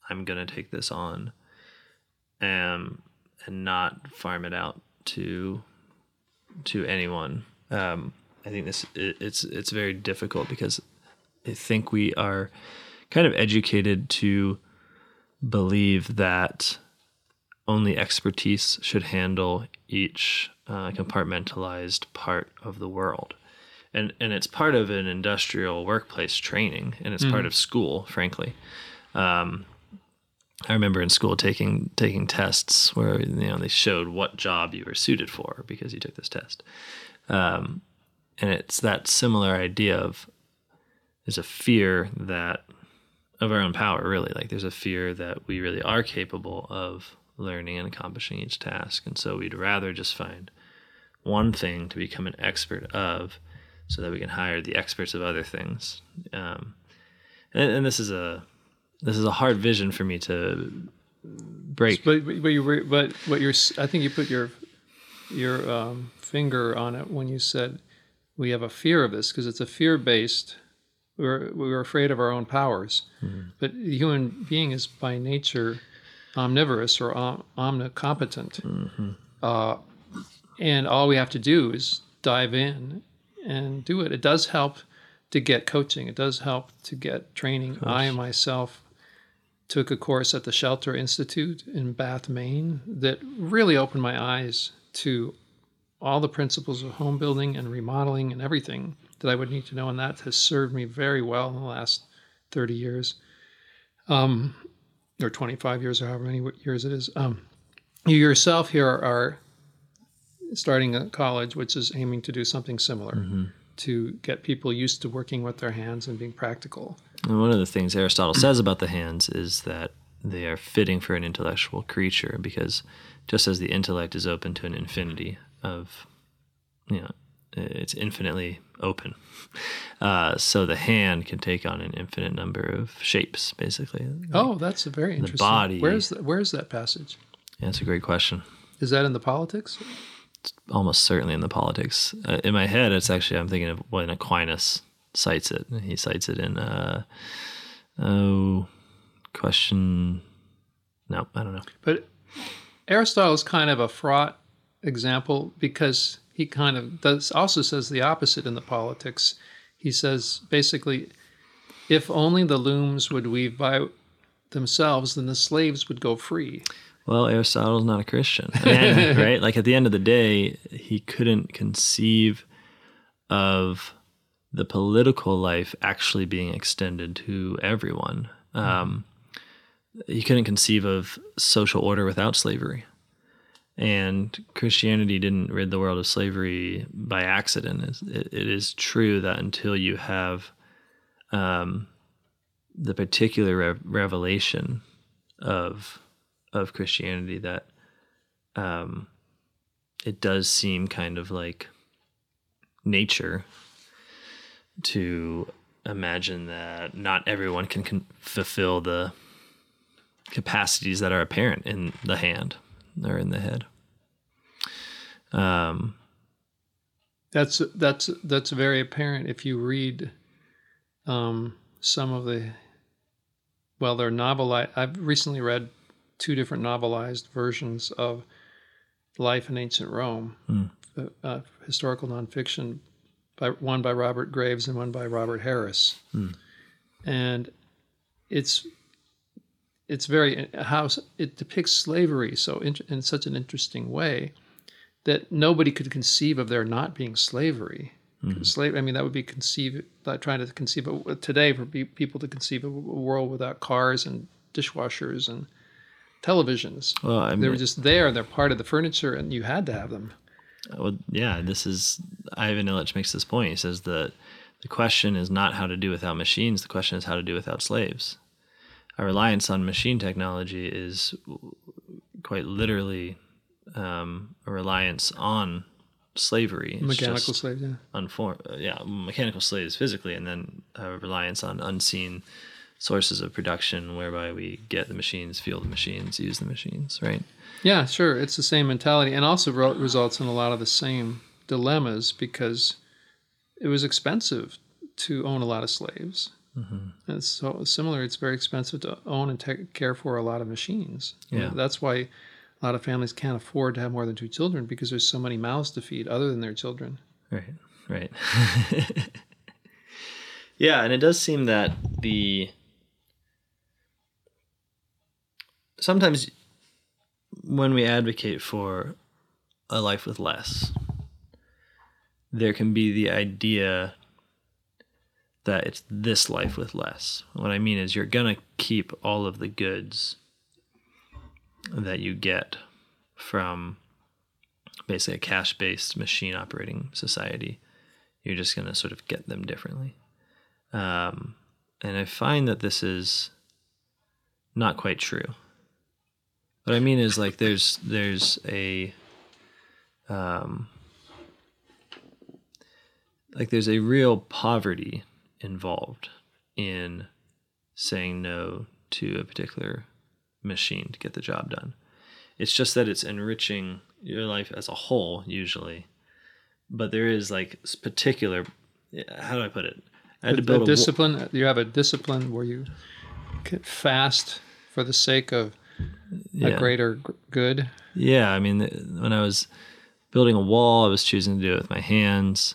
I'm going to take this on um, and not farm it out to to anyone. Um, I think this it, it's it's very difficult because I think we are kind of educated to believe that only expertise should handle each uh, compartmentalized part of the world. And, and it's part of an industrial workplace training, and it's part of school, frankly. Um, I remember in school taking taking tests where you know they showed what job you were suited for because you took this test, um, and it's that similar idea of there's a fear that of our own power really. Like there's a fear that we really are capable of learning and accomplishing each task. And so we'd rather just find one thing to become an expert of so that we can hire the experts of other things. Um, and, and this is a this is a hard vision for me to break But but you were, but what you're I think you put your your um, finger on it when you said we have a fear of this because it's a fear based. We're we're afraid of our own powers, but the human being is by nature omnivorous or om- omnicompetent, uh, and all we have to do is dive in and do it. It does help to get coaching. It does help to get training. I myself took a course at the Shelter Institute in Bath, Maine, that really opened my eyes to all the principles of home building and remodeling and everything that I would need to know. And that has served me very well in the last 30 years, um, or 25 years, or however many years it is. Um, you yourself here are starting a college which is aiming to do something similar to get people used to working with their hands and being practical. And one of the things Aristotle says about the hands is that they are fitting for an intellectual creature because just as the intellect is open to an infinity of, you know, it's infinitely open. Uh, so the hand can take on an infinite number of shapes, basically. Oh, that's a very interesting. The body- Where's the, where's that passage? Yeah, that's a great question. Is that in the politics? Almost certainly in the politics. Uh, in my head, it's actually, I'm thinking of when Aquinas cites it. He cites it in, uh, oh, question. No, I don't know. But Aristotle is kind of a fraught example because he kind of does also says the opposite in the politics. He says basically, if only the looms would weave by themselves, then the slaves would go free. Well, Aristotle's not a Christian, right? Like at the end of the day, he couldn't conceive of the political life actually being extended to everyone. Um, he couldn't conceive of social order without slavery. And Christianity didn't rid the world of slavery by accident. It, it is true that until you have um, the particular rev- revelation of of Christianity, that um, it does seem kind of like nature to imagine that not everyone can, can fulfill the capacities that are apparent in the hand or in the head. Um, That's that's that's very apparent if you read um, some of the well, they're novel. I've recently read two different novelized versions of life in ancient Rome, uh, uh, historical nonfiction, by one by Robert Graves and one by Robert Harris, hmm. and it's it's very how it depicts slavery so in, in such an interesting way that nobody could conceive of there not being slavery. Hmm. Slave, I mean, that would be conceive like trying to conceive of today for pe- people to conceive of a world without cars and dishwashers and televisions. Well, I They were just there; they're part of the furniture, and you had to have them. Well, yeah, this is Ivan Illich makes this point. He says that the question is not how to do without machines. The question is how to do without slaves. Our reliance on machine technology is quite literally um, a reliance on slavery. It's Mechanical slaves, yeah. unfor- uh, yeah, mechanical slaves physically, and then a reliance on unseen sources of production whereby we get the machines, feel the machines, use the machines, right? Yeah, sure. It's the same mentality, and also results in a lot of the same dilemmas because it was expensive to own a lot of slaves. Mm-hmm. And so similar, it's very expensive to own and take care for a lot of machines. Yeah. that's why a lot of families can't afford to have more than two children because there's so many mouths to feed other than their children. Right, right. yeah, and it does seem that the sometimes when we advocate for a life with less, there can be the idea that it's this life with less. What I mean is you're going to keep all of the goods that you get from basically a cash based machine operating society. You're just going to sort of get them differently. Um, and I find that this is not quite true. What I mean is like there's there's a um, like there's a real poverty involved in saying no to a particular machine to get the job done. It's just that it's enriching your life as a whole usually, but there is like particular. How do I put it? I had to build a, discipline. You have a discipline where you fast for the sake of yeah. a greater good. Yeah, I mean, when I was building a wall, I was choosing to do it with my hands.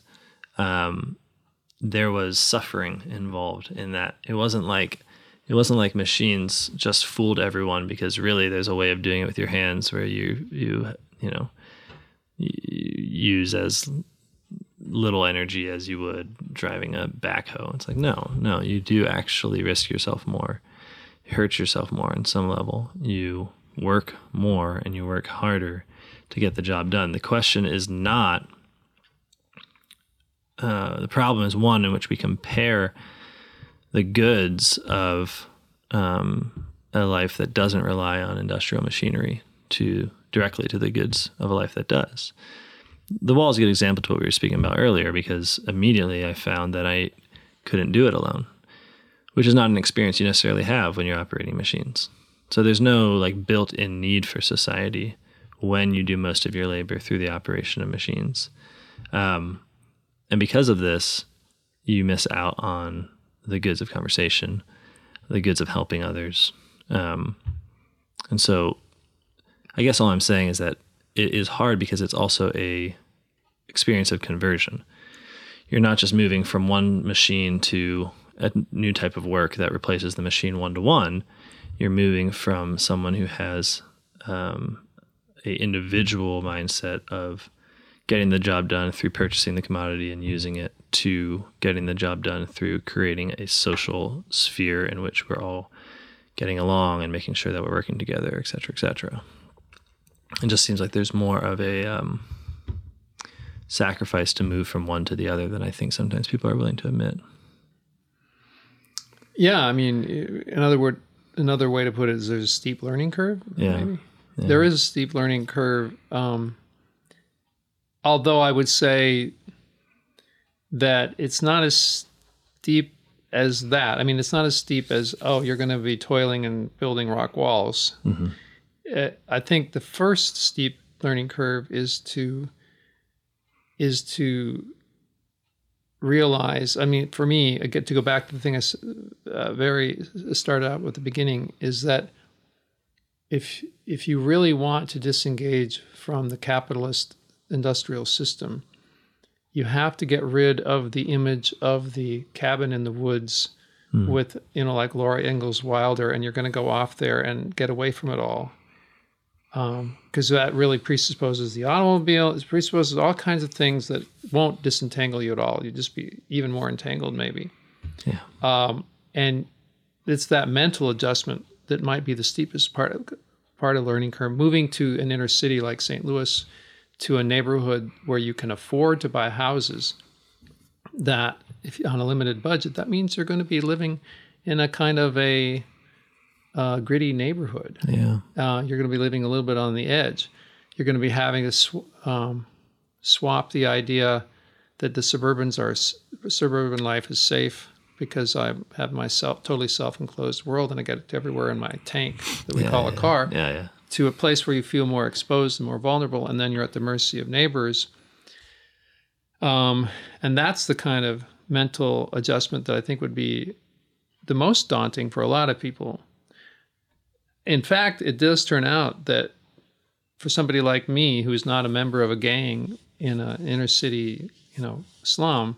Um, there was suffering involved in that. It wasn't like it wasn't like machines just fooled everyone because really there's a way of doing it with your hands where you you you know you use as little energy as you would driving a backhoe. It's like no, no, you do actually risk yourself more, hurt yourself more on some level. You work more and you work harder to get the job done. The question is not. Uh, the problem is one in which we compare the goods of um, a life that doesn't rely on industrial machinery to directly to the goods of a life that does. The wall is a good example to what we were speaking about earlier because immediately I found that I couldn't do it alone, which is not an experience you necessarily have when you're operating machines. So there's no like built-in need for society when you do most of your labor through the operation of machines. Um, and because of this, you miss out on the goods of conversation, the goods of helping others. Um, and so I guess all I'm saying is that it is hard because it's also a experience of conversion. You're not just moving from one machine to a new type of work that replaces the machine one to one. You're moving from someone who has um, a individual mindset of getting the job done through purchasing the commodity and using it to getting the job done through creating a social sphere in which we're all getting along and making sure that we're working together, et cetera, et cetera. It just seems like there's more of a um, sacrifice to move from one to the other than I think sometimes people are willing to admit. Yeah, I mean, another word, another way to put it is there's a steep learning curve. Yeah. maybe. There is a steep learning curve. Um, although I would say that it's not as steep as that. I mean, it's not as steep as oh, you're going to be toiling and building rock walls. Uh, I think the first steep learning curve is to is to realize. I mean, for me, get to go back to the thing i uh, very started out with the beginning is that if if you really want to disengage from the capitalist industrial system, you have to get rid of the image of the cabin in the woods with you know like Laura Ingalls Wilder, and you're going to go off there and get away from it all. Um, because that really presupposes the automobile. It presupposes all kinds of things that won't disentangle you at all. You'd just be even more entangled, maybe. Yeah. Um, and it's that mental adjustment that might be the steepest part of part of learning curve. Moving to an inner city like St. Louis, to a neighborhood where you can afford to buy houses, that if on a limited budget, that means you're going to be living in a kind of a uh, gritty neighborhood. Yeah. Uh, you're going to be living a little bit on the edge. You're going to be having to sw- um, swap the idea that the suburbans are suburban life is safe because I have my self totally self-enclosed world and I get it everywhere in my tank that we Yeah, call a yeah, car Yeah. Yeah. to a place where you feel more exposed and more vulnerable, and then you're at the mercy of neighbors. Um, and that's the kind of mental adjustment that I think would be the most daunting for a lot of people. In fact, it does turn out that for somebody like me, who is not a member of a gang in an inner city, you know, slum,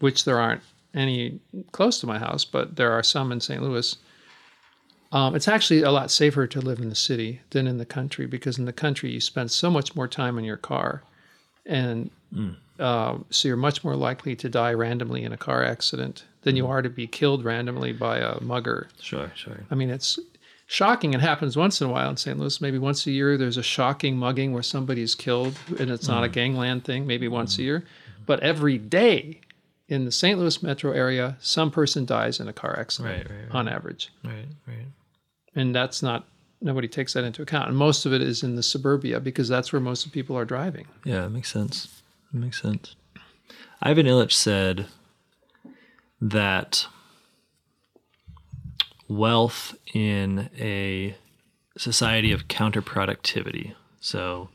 which there aren't any close to my house, but there are some in St. Louis. Um, it's actually a lot safer to live in the city than in the country because in the country you spend so much more time in your car, and uh, so you're much more likely to die randomly in a car accident than you are to be killed randomly by a mugger. Sure. Sure. I mean, it's shocking. It happens once in a while in St. Louis. Maybe once a year, there's a shocking mugging where somebody's killed, and it's not a mm. gangland thing. Maybe mm. once a year, but every day in the St. Louis metro area, some person dies in a car accident Right. Right. Right. on average Right. Right. and that's not nobody takes that into account and most of it is in the suburbia because that's where most of people are driving Yeah, it makes sense. It makes sense. Ivan Illich said that wealth in a society of counterproductivity, so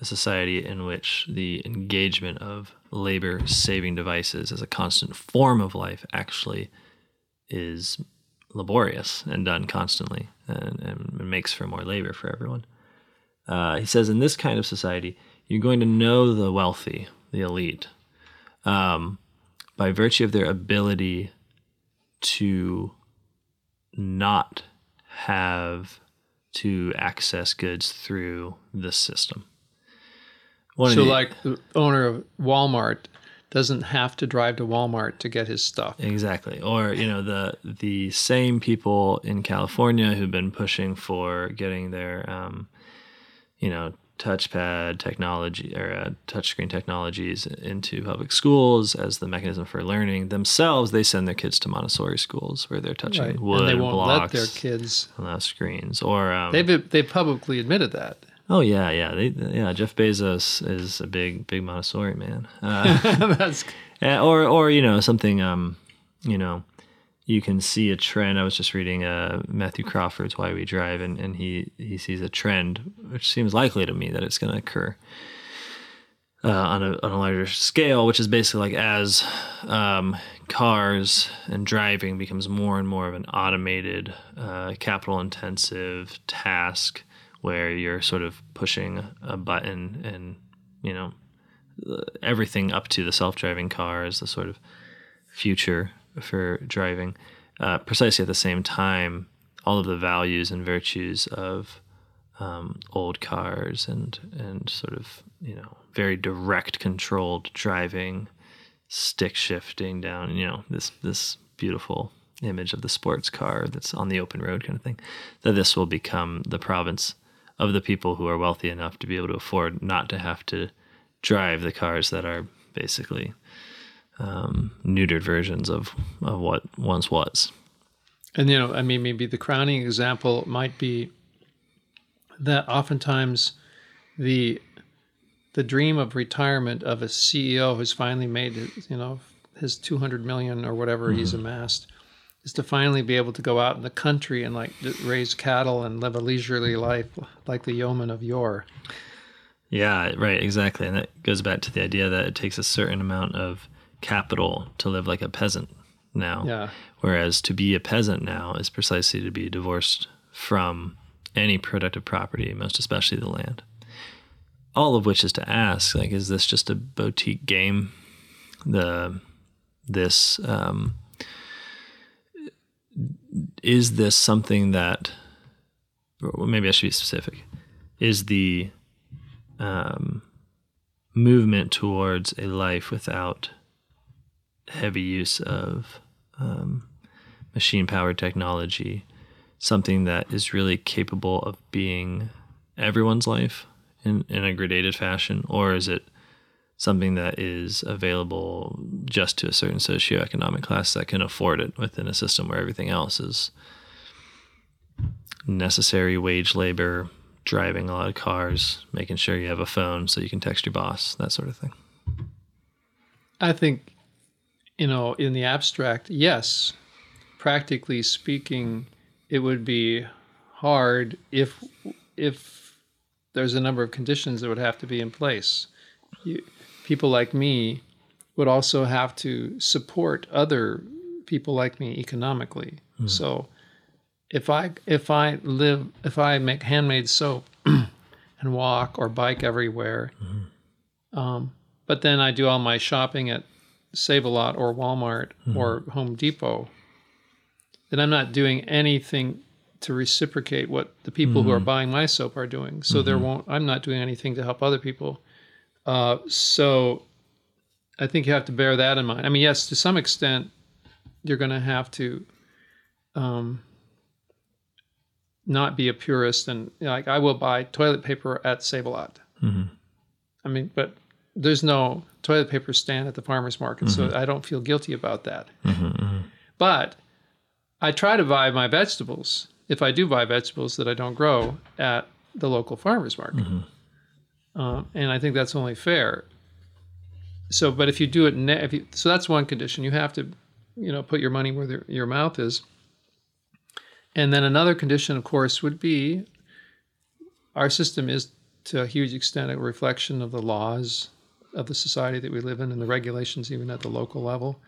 a society in which the engagement of labor saving devices as a constant form of life actually is laborious and done constantly and, and makes for more labor for everyone. Uh, he says, in this kind of society, you're going to know the wealthy, the elite, um, by virtue of their ability to not have to access goods through this system. One so the- like the owner of walmart doesn't have to drive to walmart to get his stuff Exactly. Or, you know, the the same people in California who've been pushing for getting their um, you know, touchpad technology or uh, touchscreen technologies into public schools as the mechanism for learning themselves they send their kids to montessori schools where they're touching right wood and they won't blocks let their kids screens or um, they've they've publicly admitted that. Oh yeah yeah they, yeah jeff bezos is a big big montessori man. Uh, that's or or you know something um you know you can see a trend. I was just reading uh matthew crawford's why we drive and, and he he sees a trend which seems likely to me that it's going to occur uh, on a on a larger scale which is basically like as um, cars and driving becomes more and more of an automated uh, capital intensive task where you're sort of pushing a button and you know everything up to the self-driving car is the sort of future for driving. Uh, precisely at the same time, all of the values and virtues of um, old cars and and sort of you know very direct controlled driving, stick shifting down. You know this this beautiful image of the sports car that's on the open road kind of thing. That this will become the province of the people who are wealthy enough to be able to afford not to have to drive the cars that are basically um, neutered versions of, of what once was. And you know, I mean, maybe the crowning example might be that oftentimes the the dream of retirement of a CEO who's finally made his, you know his 200 million or whatever he's amassed is to finally be able to go out in the country and like raise cattle and live a leisurely life like the yeoman of yore. Yeah, right, exactly. And that goes back to the idea that it takes a certain amount of capital to live like a peasant now. Yeah. Whereas to be a peasant now is precisely to be divorced from any productive property, most especially the land. All of which is to ask, like, is this just a boutique game? The this um, is this something that well, maybe I should be specific. Is the um, movement towards a life without heavy use of um, machine powered technology something that is really capable of being everyone's life in, in a gradated fashion, or is it something that is available just to a certain socioeconomic class that can afford it within a system where everything else is necessary wage labor, driving a lot of cars, making sure you have a phone so you can text your boss, that sort of thing. I think, you know, in the abstract, yes. Practically speaking, it would be hard if if there's a number of conditions that would have to be in place. You, people like me would also have to support other people like me economically. Mm. So if I if I live if I make handmade soap and walk or bike everywhere, mm-hmm. um, but then I do all my shopping at Save a Lot or Walmart mm-hmm. or Home Depot, then I'm not doing anything to reciprocate what the people mm-hmm. who are mm-hmm. buying my soap are doing. So mm-hmm. there won't. I'm not doing anything to help other people. Uh, so I think you have to bear that in mind. I mean, yes, to some extent, you're going to have to um, not be a purist and you know, like I will buy toilet paper at Save a Lot. Mm-hmm. I mean, but there's no toilet paper stand at the farmers market, so mm-hmm. I don't feel guilty about that. Mm-hmm, but I try to buy my vegetables if I do buy vegetables that I don't grow at the local farmers market. Mm-hmm. Um, and I think that's only fair. So, but if you do it, ne- if you, so that's one condition. You have to, you know, put your money where the, your mouth is. And then another condition, of course, would be our system is to a huge extent a reflection of the laws of the society that we live in and the regulations, even at the local level.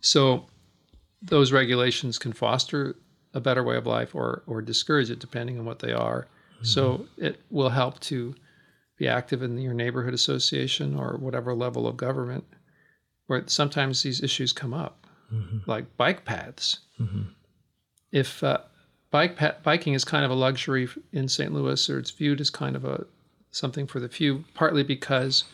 So, those regulations can foster a better way of life or or discourage it depending on what they are. Mm-hmm. So it will help to be active in your neighborhood association or whatever level of government where sometimes these issues come up, mm-hmm. like bike paths. Mm-hmm. If uh, bike pa- biking is kind of a luxury in St. Louis, or it's viewed as kind of a something for the few, partly because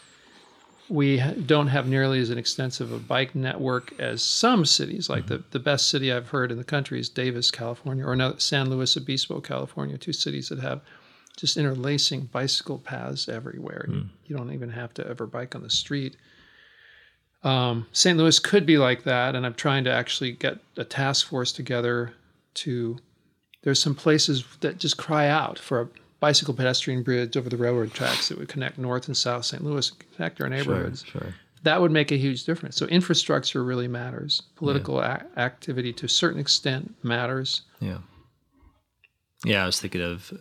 we don't have nearly as an extensive a bike network as some cities. Like mm-hmm. the, the best city I've heard in the country is Davis, California, or San Luis Obispo, California, two cities that have just interlacing bicycle paths everywhere. Mm. You don't even have to ever bike on the street. Um, St. Louis could be like that, and I'm trying to actually get a task force together to. There's some places that just cry out for a bicycle pedestrian bridge over the railroad tracks that would connect North and South St. Louis, and connect our neighborhoods. Sure, sure. That would make a huge difference. So infrastructure really matters. Political yeah. a- activity to a certain extent matters. Yeah. Yeah, I was thinking of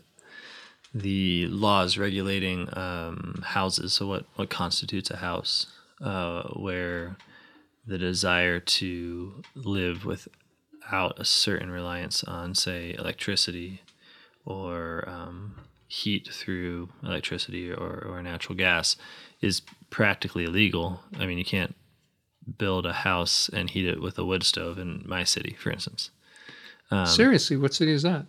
the laws regulating um, houses. So what what constitutes a house? Uh, where the desire to live without a certain reliance on, say, electricity or um, heat through electricity or, or natural gas is practically illegal. I mean, you can't build a house and heat it with a wood stove in my city, for instance. Um, Seriously, what city is that?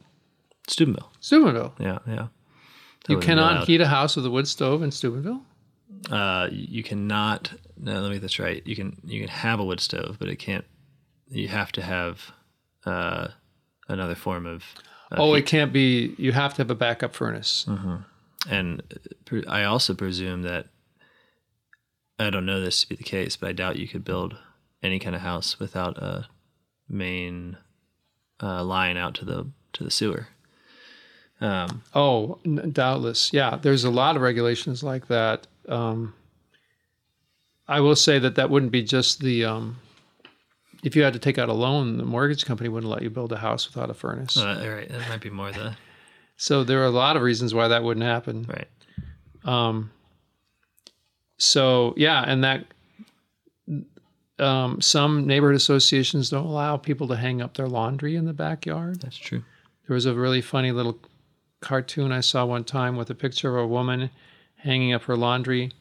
Steubenville. Steubenville. Yeah, yeah. That you cannot heat a house with a wood stove in Steubenville. Uh, you cannot. No, let me get this right. You can you can have a wood stove, but it can't. You have to have uh, another form of oh, it can't be. You have to have a backup furnace. Mm-hmm. And I also presume that I don't know this to be the case, but I doubt you could build any kind of house without a main uh, line out to the to the sewer. Um, oh, doubtless, yeah. There's a lot of regulations like that. Um, I will say that that wouldn't be just the um, if you had to take out a loan, the mortgage company wouldn't let you build a house without a furnace. Uh, right, that might be more the. so there are a lot of reasons why that wouldn't happen. Right. Um. So yeah, and that um, some neighborhood associations don't allow people to hang up their laundry in the backyard. That's true. There was a really funny little cartoon I saw one time with a picture of a woman hanging up her laundry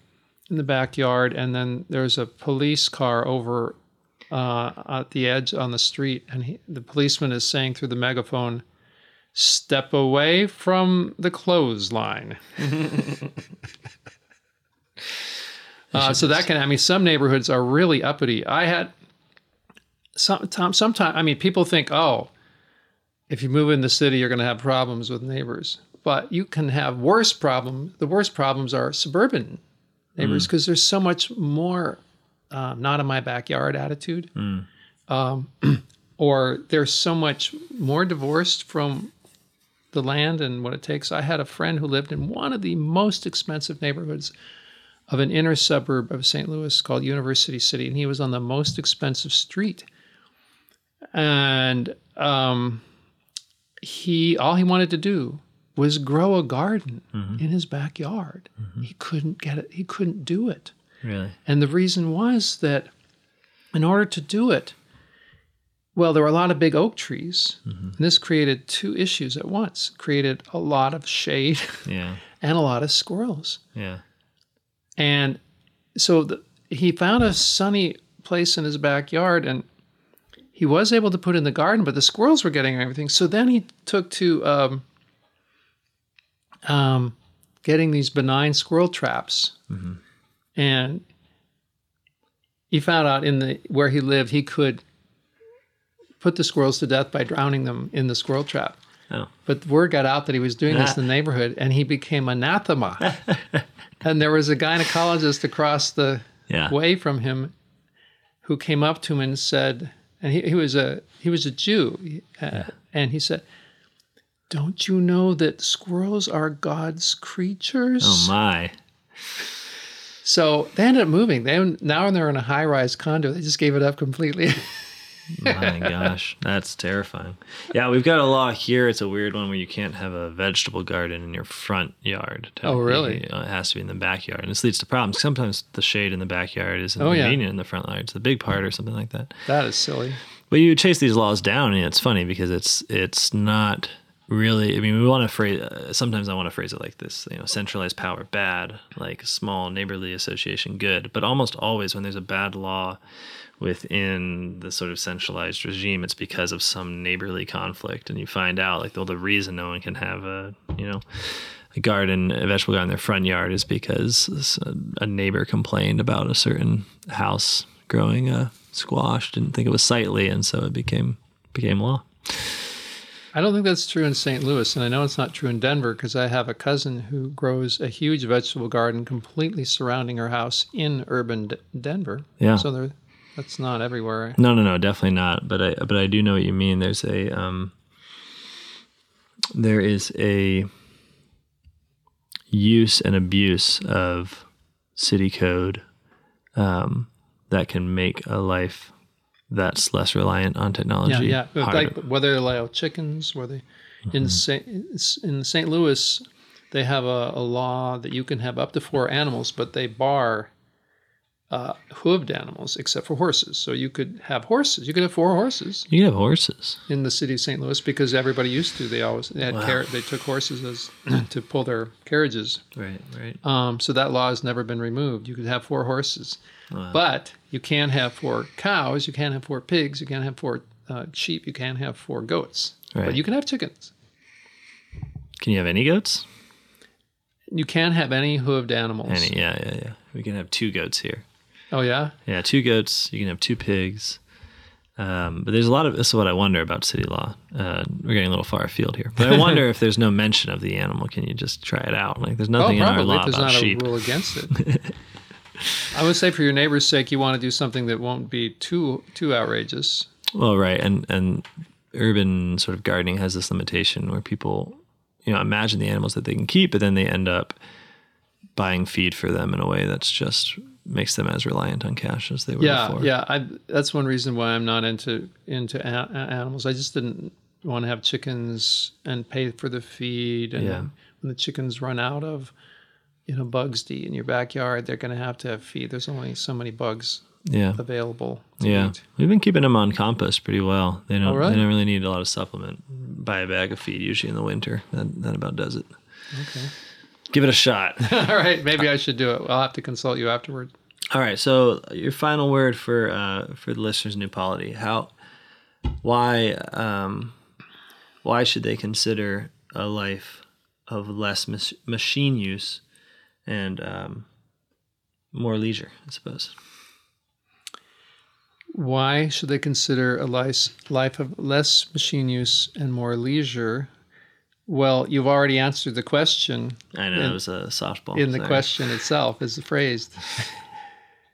in the backyard, and then there's a police car over uh, at the edge on the street, and he, the policeman is saying through the megaphone, "Step away from the clothesline." uh, so that can, I mean, some neighborhoods are really uppity. I had some, sometimes, I mean, people think, oh, if you move in the city, you're going to have problems with neighbors. But you can have worse problems. The worst problems are suburban neighbors because there's so much more um, not in my backyard attitude. Um, or there's so much more divorced from the land and what it takes. I had a friend who lived in one of the most expensive neighborhoods of an inner suburb of St. Louis called University City, and he was on the most expensive street. And um, he all he wanted to do was grow a garden in his backyard. He couldn't get it. He couldn't do it. Really? And the reason was that in order to do it, well, there were a lot of big oak trees. And this created two issues at once. It created a lot of shade Yeah. and a lot of squirrels. Yeah. And so the, he found a sunny place in his backyard and he was able to put in the garden, but the squirrels were getting everything. So then he took to um, um, getting these benign squirrel traps. And he found out in the where he lived, he could put the squirrels to death by drowning them in the squirrel trap. Oh. But word got out that he was doing this in the neighborhood, and he became anathema. and there was a gynecologist across the Yeah. way from him who came up to him and said, and he, he was a he was a Jew, uh, and he said, "Don't you know that squirrels are God's creatures?" Oh my. So they ended up moving. They now they're in a high rise condo. They just gave it up completely. My gosh, that's terrifying. Yeah, we've got a law here. It's a weird one where you can't have a vegetable garden in your front yard. Oh, really? Uh, It has to be in the backyard, and this leads to problems. Sometimes the shade in the backyard is Oh, yeah. inconvenient in the front yard. It's the big part or something like that. that is silly. But you chase these laws down, and it's funny because it's it's not really. I mean, we want to phrase. Uh, sometimes I want to phrase it like this: you know, centralized power bad, like small neighborly association good. But almost always, when there's a bad law within the sort of centralized regime, it's because of some neighborly conflict, and you find out like well, the reason no one can have a you know. A garden, a vegetable garden in their front yard is because a neighbor complained about a certain house growing uh, squash, didn't think it was sightly, and so it became became law. I don't think that's true in St. Louis, and I know it's not true in Denver because I have a cousin who grows a huge vegetable garden completely surrounding her house in urban D- Denver. Yeah. So there, that's not everywhere. No, no, no, definitely not. But I but I do know what you mean. There's a um, there is a use and abuse of city code um, that can make a life that's less reliant on technology. yeah. harder. Like whether they allow chickens, whether Mm-hmm. in St. in St. Louis, they have a, a law that you can have up to four animals, but they bar uh, hooved animals except for horses. So you could have horses. You could have four horses you can have horses. in the city of St. Louis because everybody used to. They always they had car- they took horses as to pull their carriages. Right, right. Um, so that law has never been removed. You could have four horses, but you can't have four cows. You can't have four pigs. You can't have four uh, sheep. You can't have four goats. Right. But you can have chickens. Can you have any goats? You can't have any hooved animals. Any? Yeah, yeah, yeah. We can have two goats here. Oh yeah. Yeah, two goats. You can have two pigs. Um, but there's a lot of this is what I wonder about city law. Uh, we're getting a little far afield here, but I wonder if there's no mention of the animal. Can you just try it out? Like there's Oh, nothing in our law about not sheep. a rule against it. I would say for your neighbor's sake, you want to do something that won't be too too outrageous. Well, right, and and urban sort of gardening has this limitation where people, you know, imagine the animals that they can keep, but then they end up buying feed for them in a way that's just makes them as reliant on cash as they were Yeah, before. yeah. I, that's one reason why I'm not into into a- animals. I just didn't want to have chickens and pay for the feed. And Yeah. when the chickens run out of, you know, bugs to eat in your backyard, they're going to have to have feed. There's only so many bugs yeah, available. To yeah. eat. We've been keeping them on compost pretty well. They don't. Really? They don't really need a lot of supplement buy a bag of feed usually in the winter. That that about does it. Okay. Give it a shot. All right. Maybe I should do it. I'll have to consult you afterward. All right. So your final word for uh, for the listeners, New Polity. How, why, um, why should they consider a life of less mach- machine use and um, more leisure? I suppose. Why should they consider a life of less machine use and more leisure? Well, you've already answered the question I know In- it was a softball. in the question itself is phrased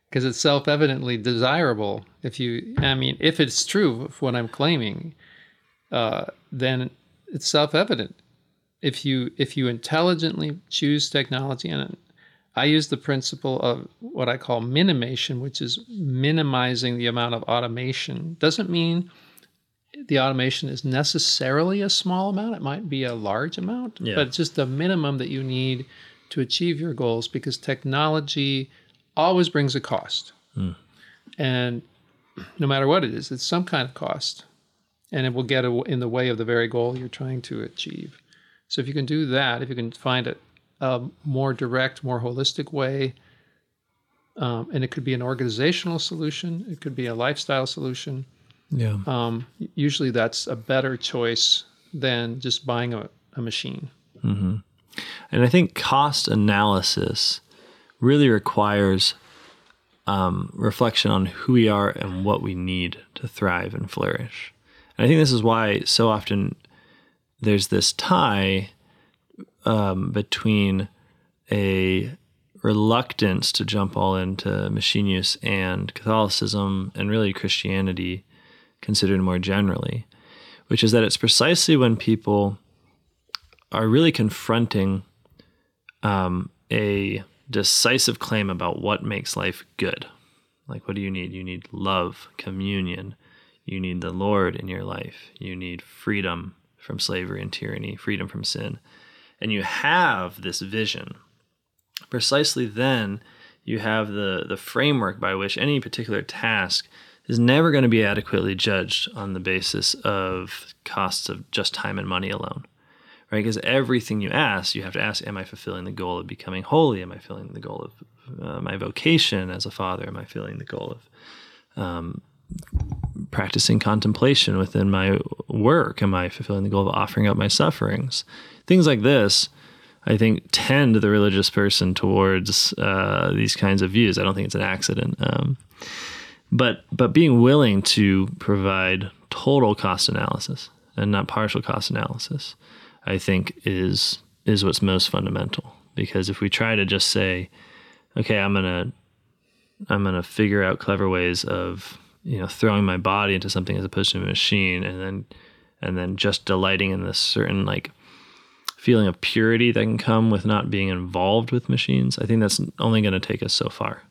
because it's self-evidently desirable if you i mean if it's true of what i'm claiming uh, then it's self-evident if you if you intelligently choose technology and i use the principle of what i call minimation which is minimizing the amount of automation doesn't mean the automation is necessarily a small amount it might be a large amount Yeah. but it's just the minimum that you need to achieve your goals because technology always brings a cost. Hmm. And no matter what it is, it's some kind of cost. And it will get in the way of the very goal you're trying to achieve. So if you can do that, if you can find a, a more direct, more holistic way, um, and it could be an organizational solution, it could be a lifestyle solution. Yeah. Um, usually that's a better choice than just buying a, a machine. And I think cost analysis really requires um, reflection on who we are and what we need to thrive and flourish. And I think this is why so often there's this tie um, between a reluctance to jump all into machine use and Catholicism and really Christianity considered more generally, which is that it's precisely when people are really confronting um, a decisive claim about what makes life good. Like, what do you need? You need love, communion. You need the Lord in your life. You need freedom from slavery and tyranny, freedom from sin. And you have this vision. Precisely then, you have the, the framework by which any particular task is never going to be adequately judged on the basis of costs of just time and money alone right? Because everything you ask, you have to ask, am I fulfilling the goal of becoming holy? Am I fulfilling the goal of uh, my vocation as a father? Am I fulfilling the goal of um, practicing contemplation within my work? Am I fulfilling the goal of offering up my sufferings? Things like this, I think, tend the religious person towards uh, these kinds of views. I don't think it's an accident. Um, but but being willing to provide total cost analysis and not partial cost analysis I think is is what's most fundamental. Because if we try to just say, okay, I'm gonna I'm gonna figure out clever ways of you know throwing my body into something as opposed to a machine, and then and then just delighting in this certain like feeling of purity that can come with not being involved with machines. I think that's only going to take us so far.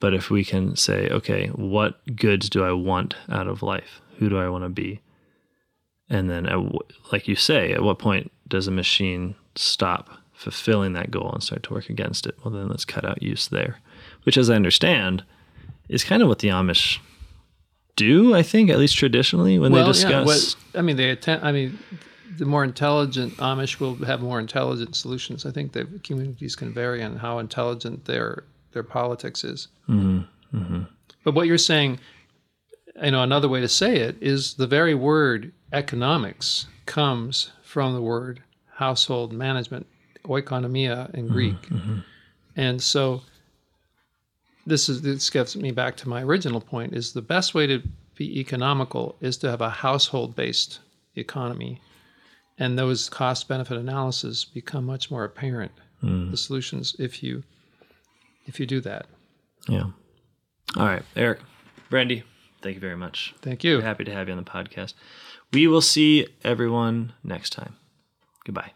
But if we can say, okay, what goods do I want out of life? Who do I want to be? And then, w- like you say, at what point does a machine stop fulfilling that goal and start to work against it? Well, then let's cut out use there, which, as I understand, is kind of what the Amish do. I think, at least traditionally, when they discuss. what- I mean, they attend. I mean, the more intelligent Amish will have more intelligent solutions. I think that communities can vary on how intelligent their their politics is. Mm-hmm, mm-hmm. But what you're saying, you know, another way to say it is the very word economics comes from the word household management, oikonomia in mm-hmm, Greek, mm-hmm. and so this is this gets me back to my original point: is the best way to be economical is to have a household based economy, and those cost benefit analyses become much more apparent. Hmm. The solutions if you if you do that. yeah. All right, Eric, Brende, thank you very much. Thank you. Happy to have you on the podcast. We will see everyone next time. Goodbye.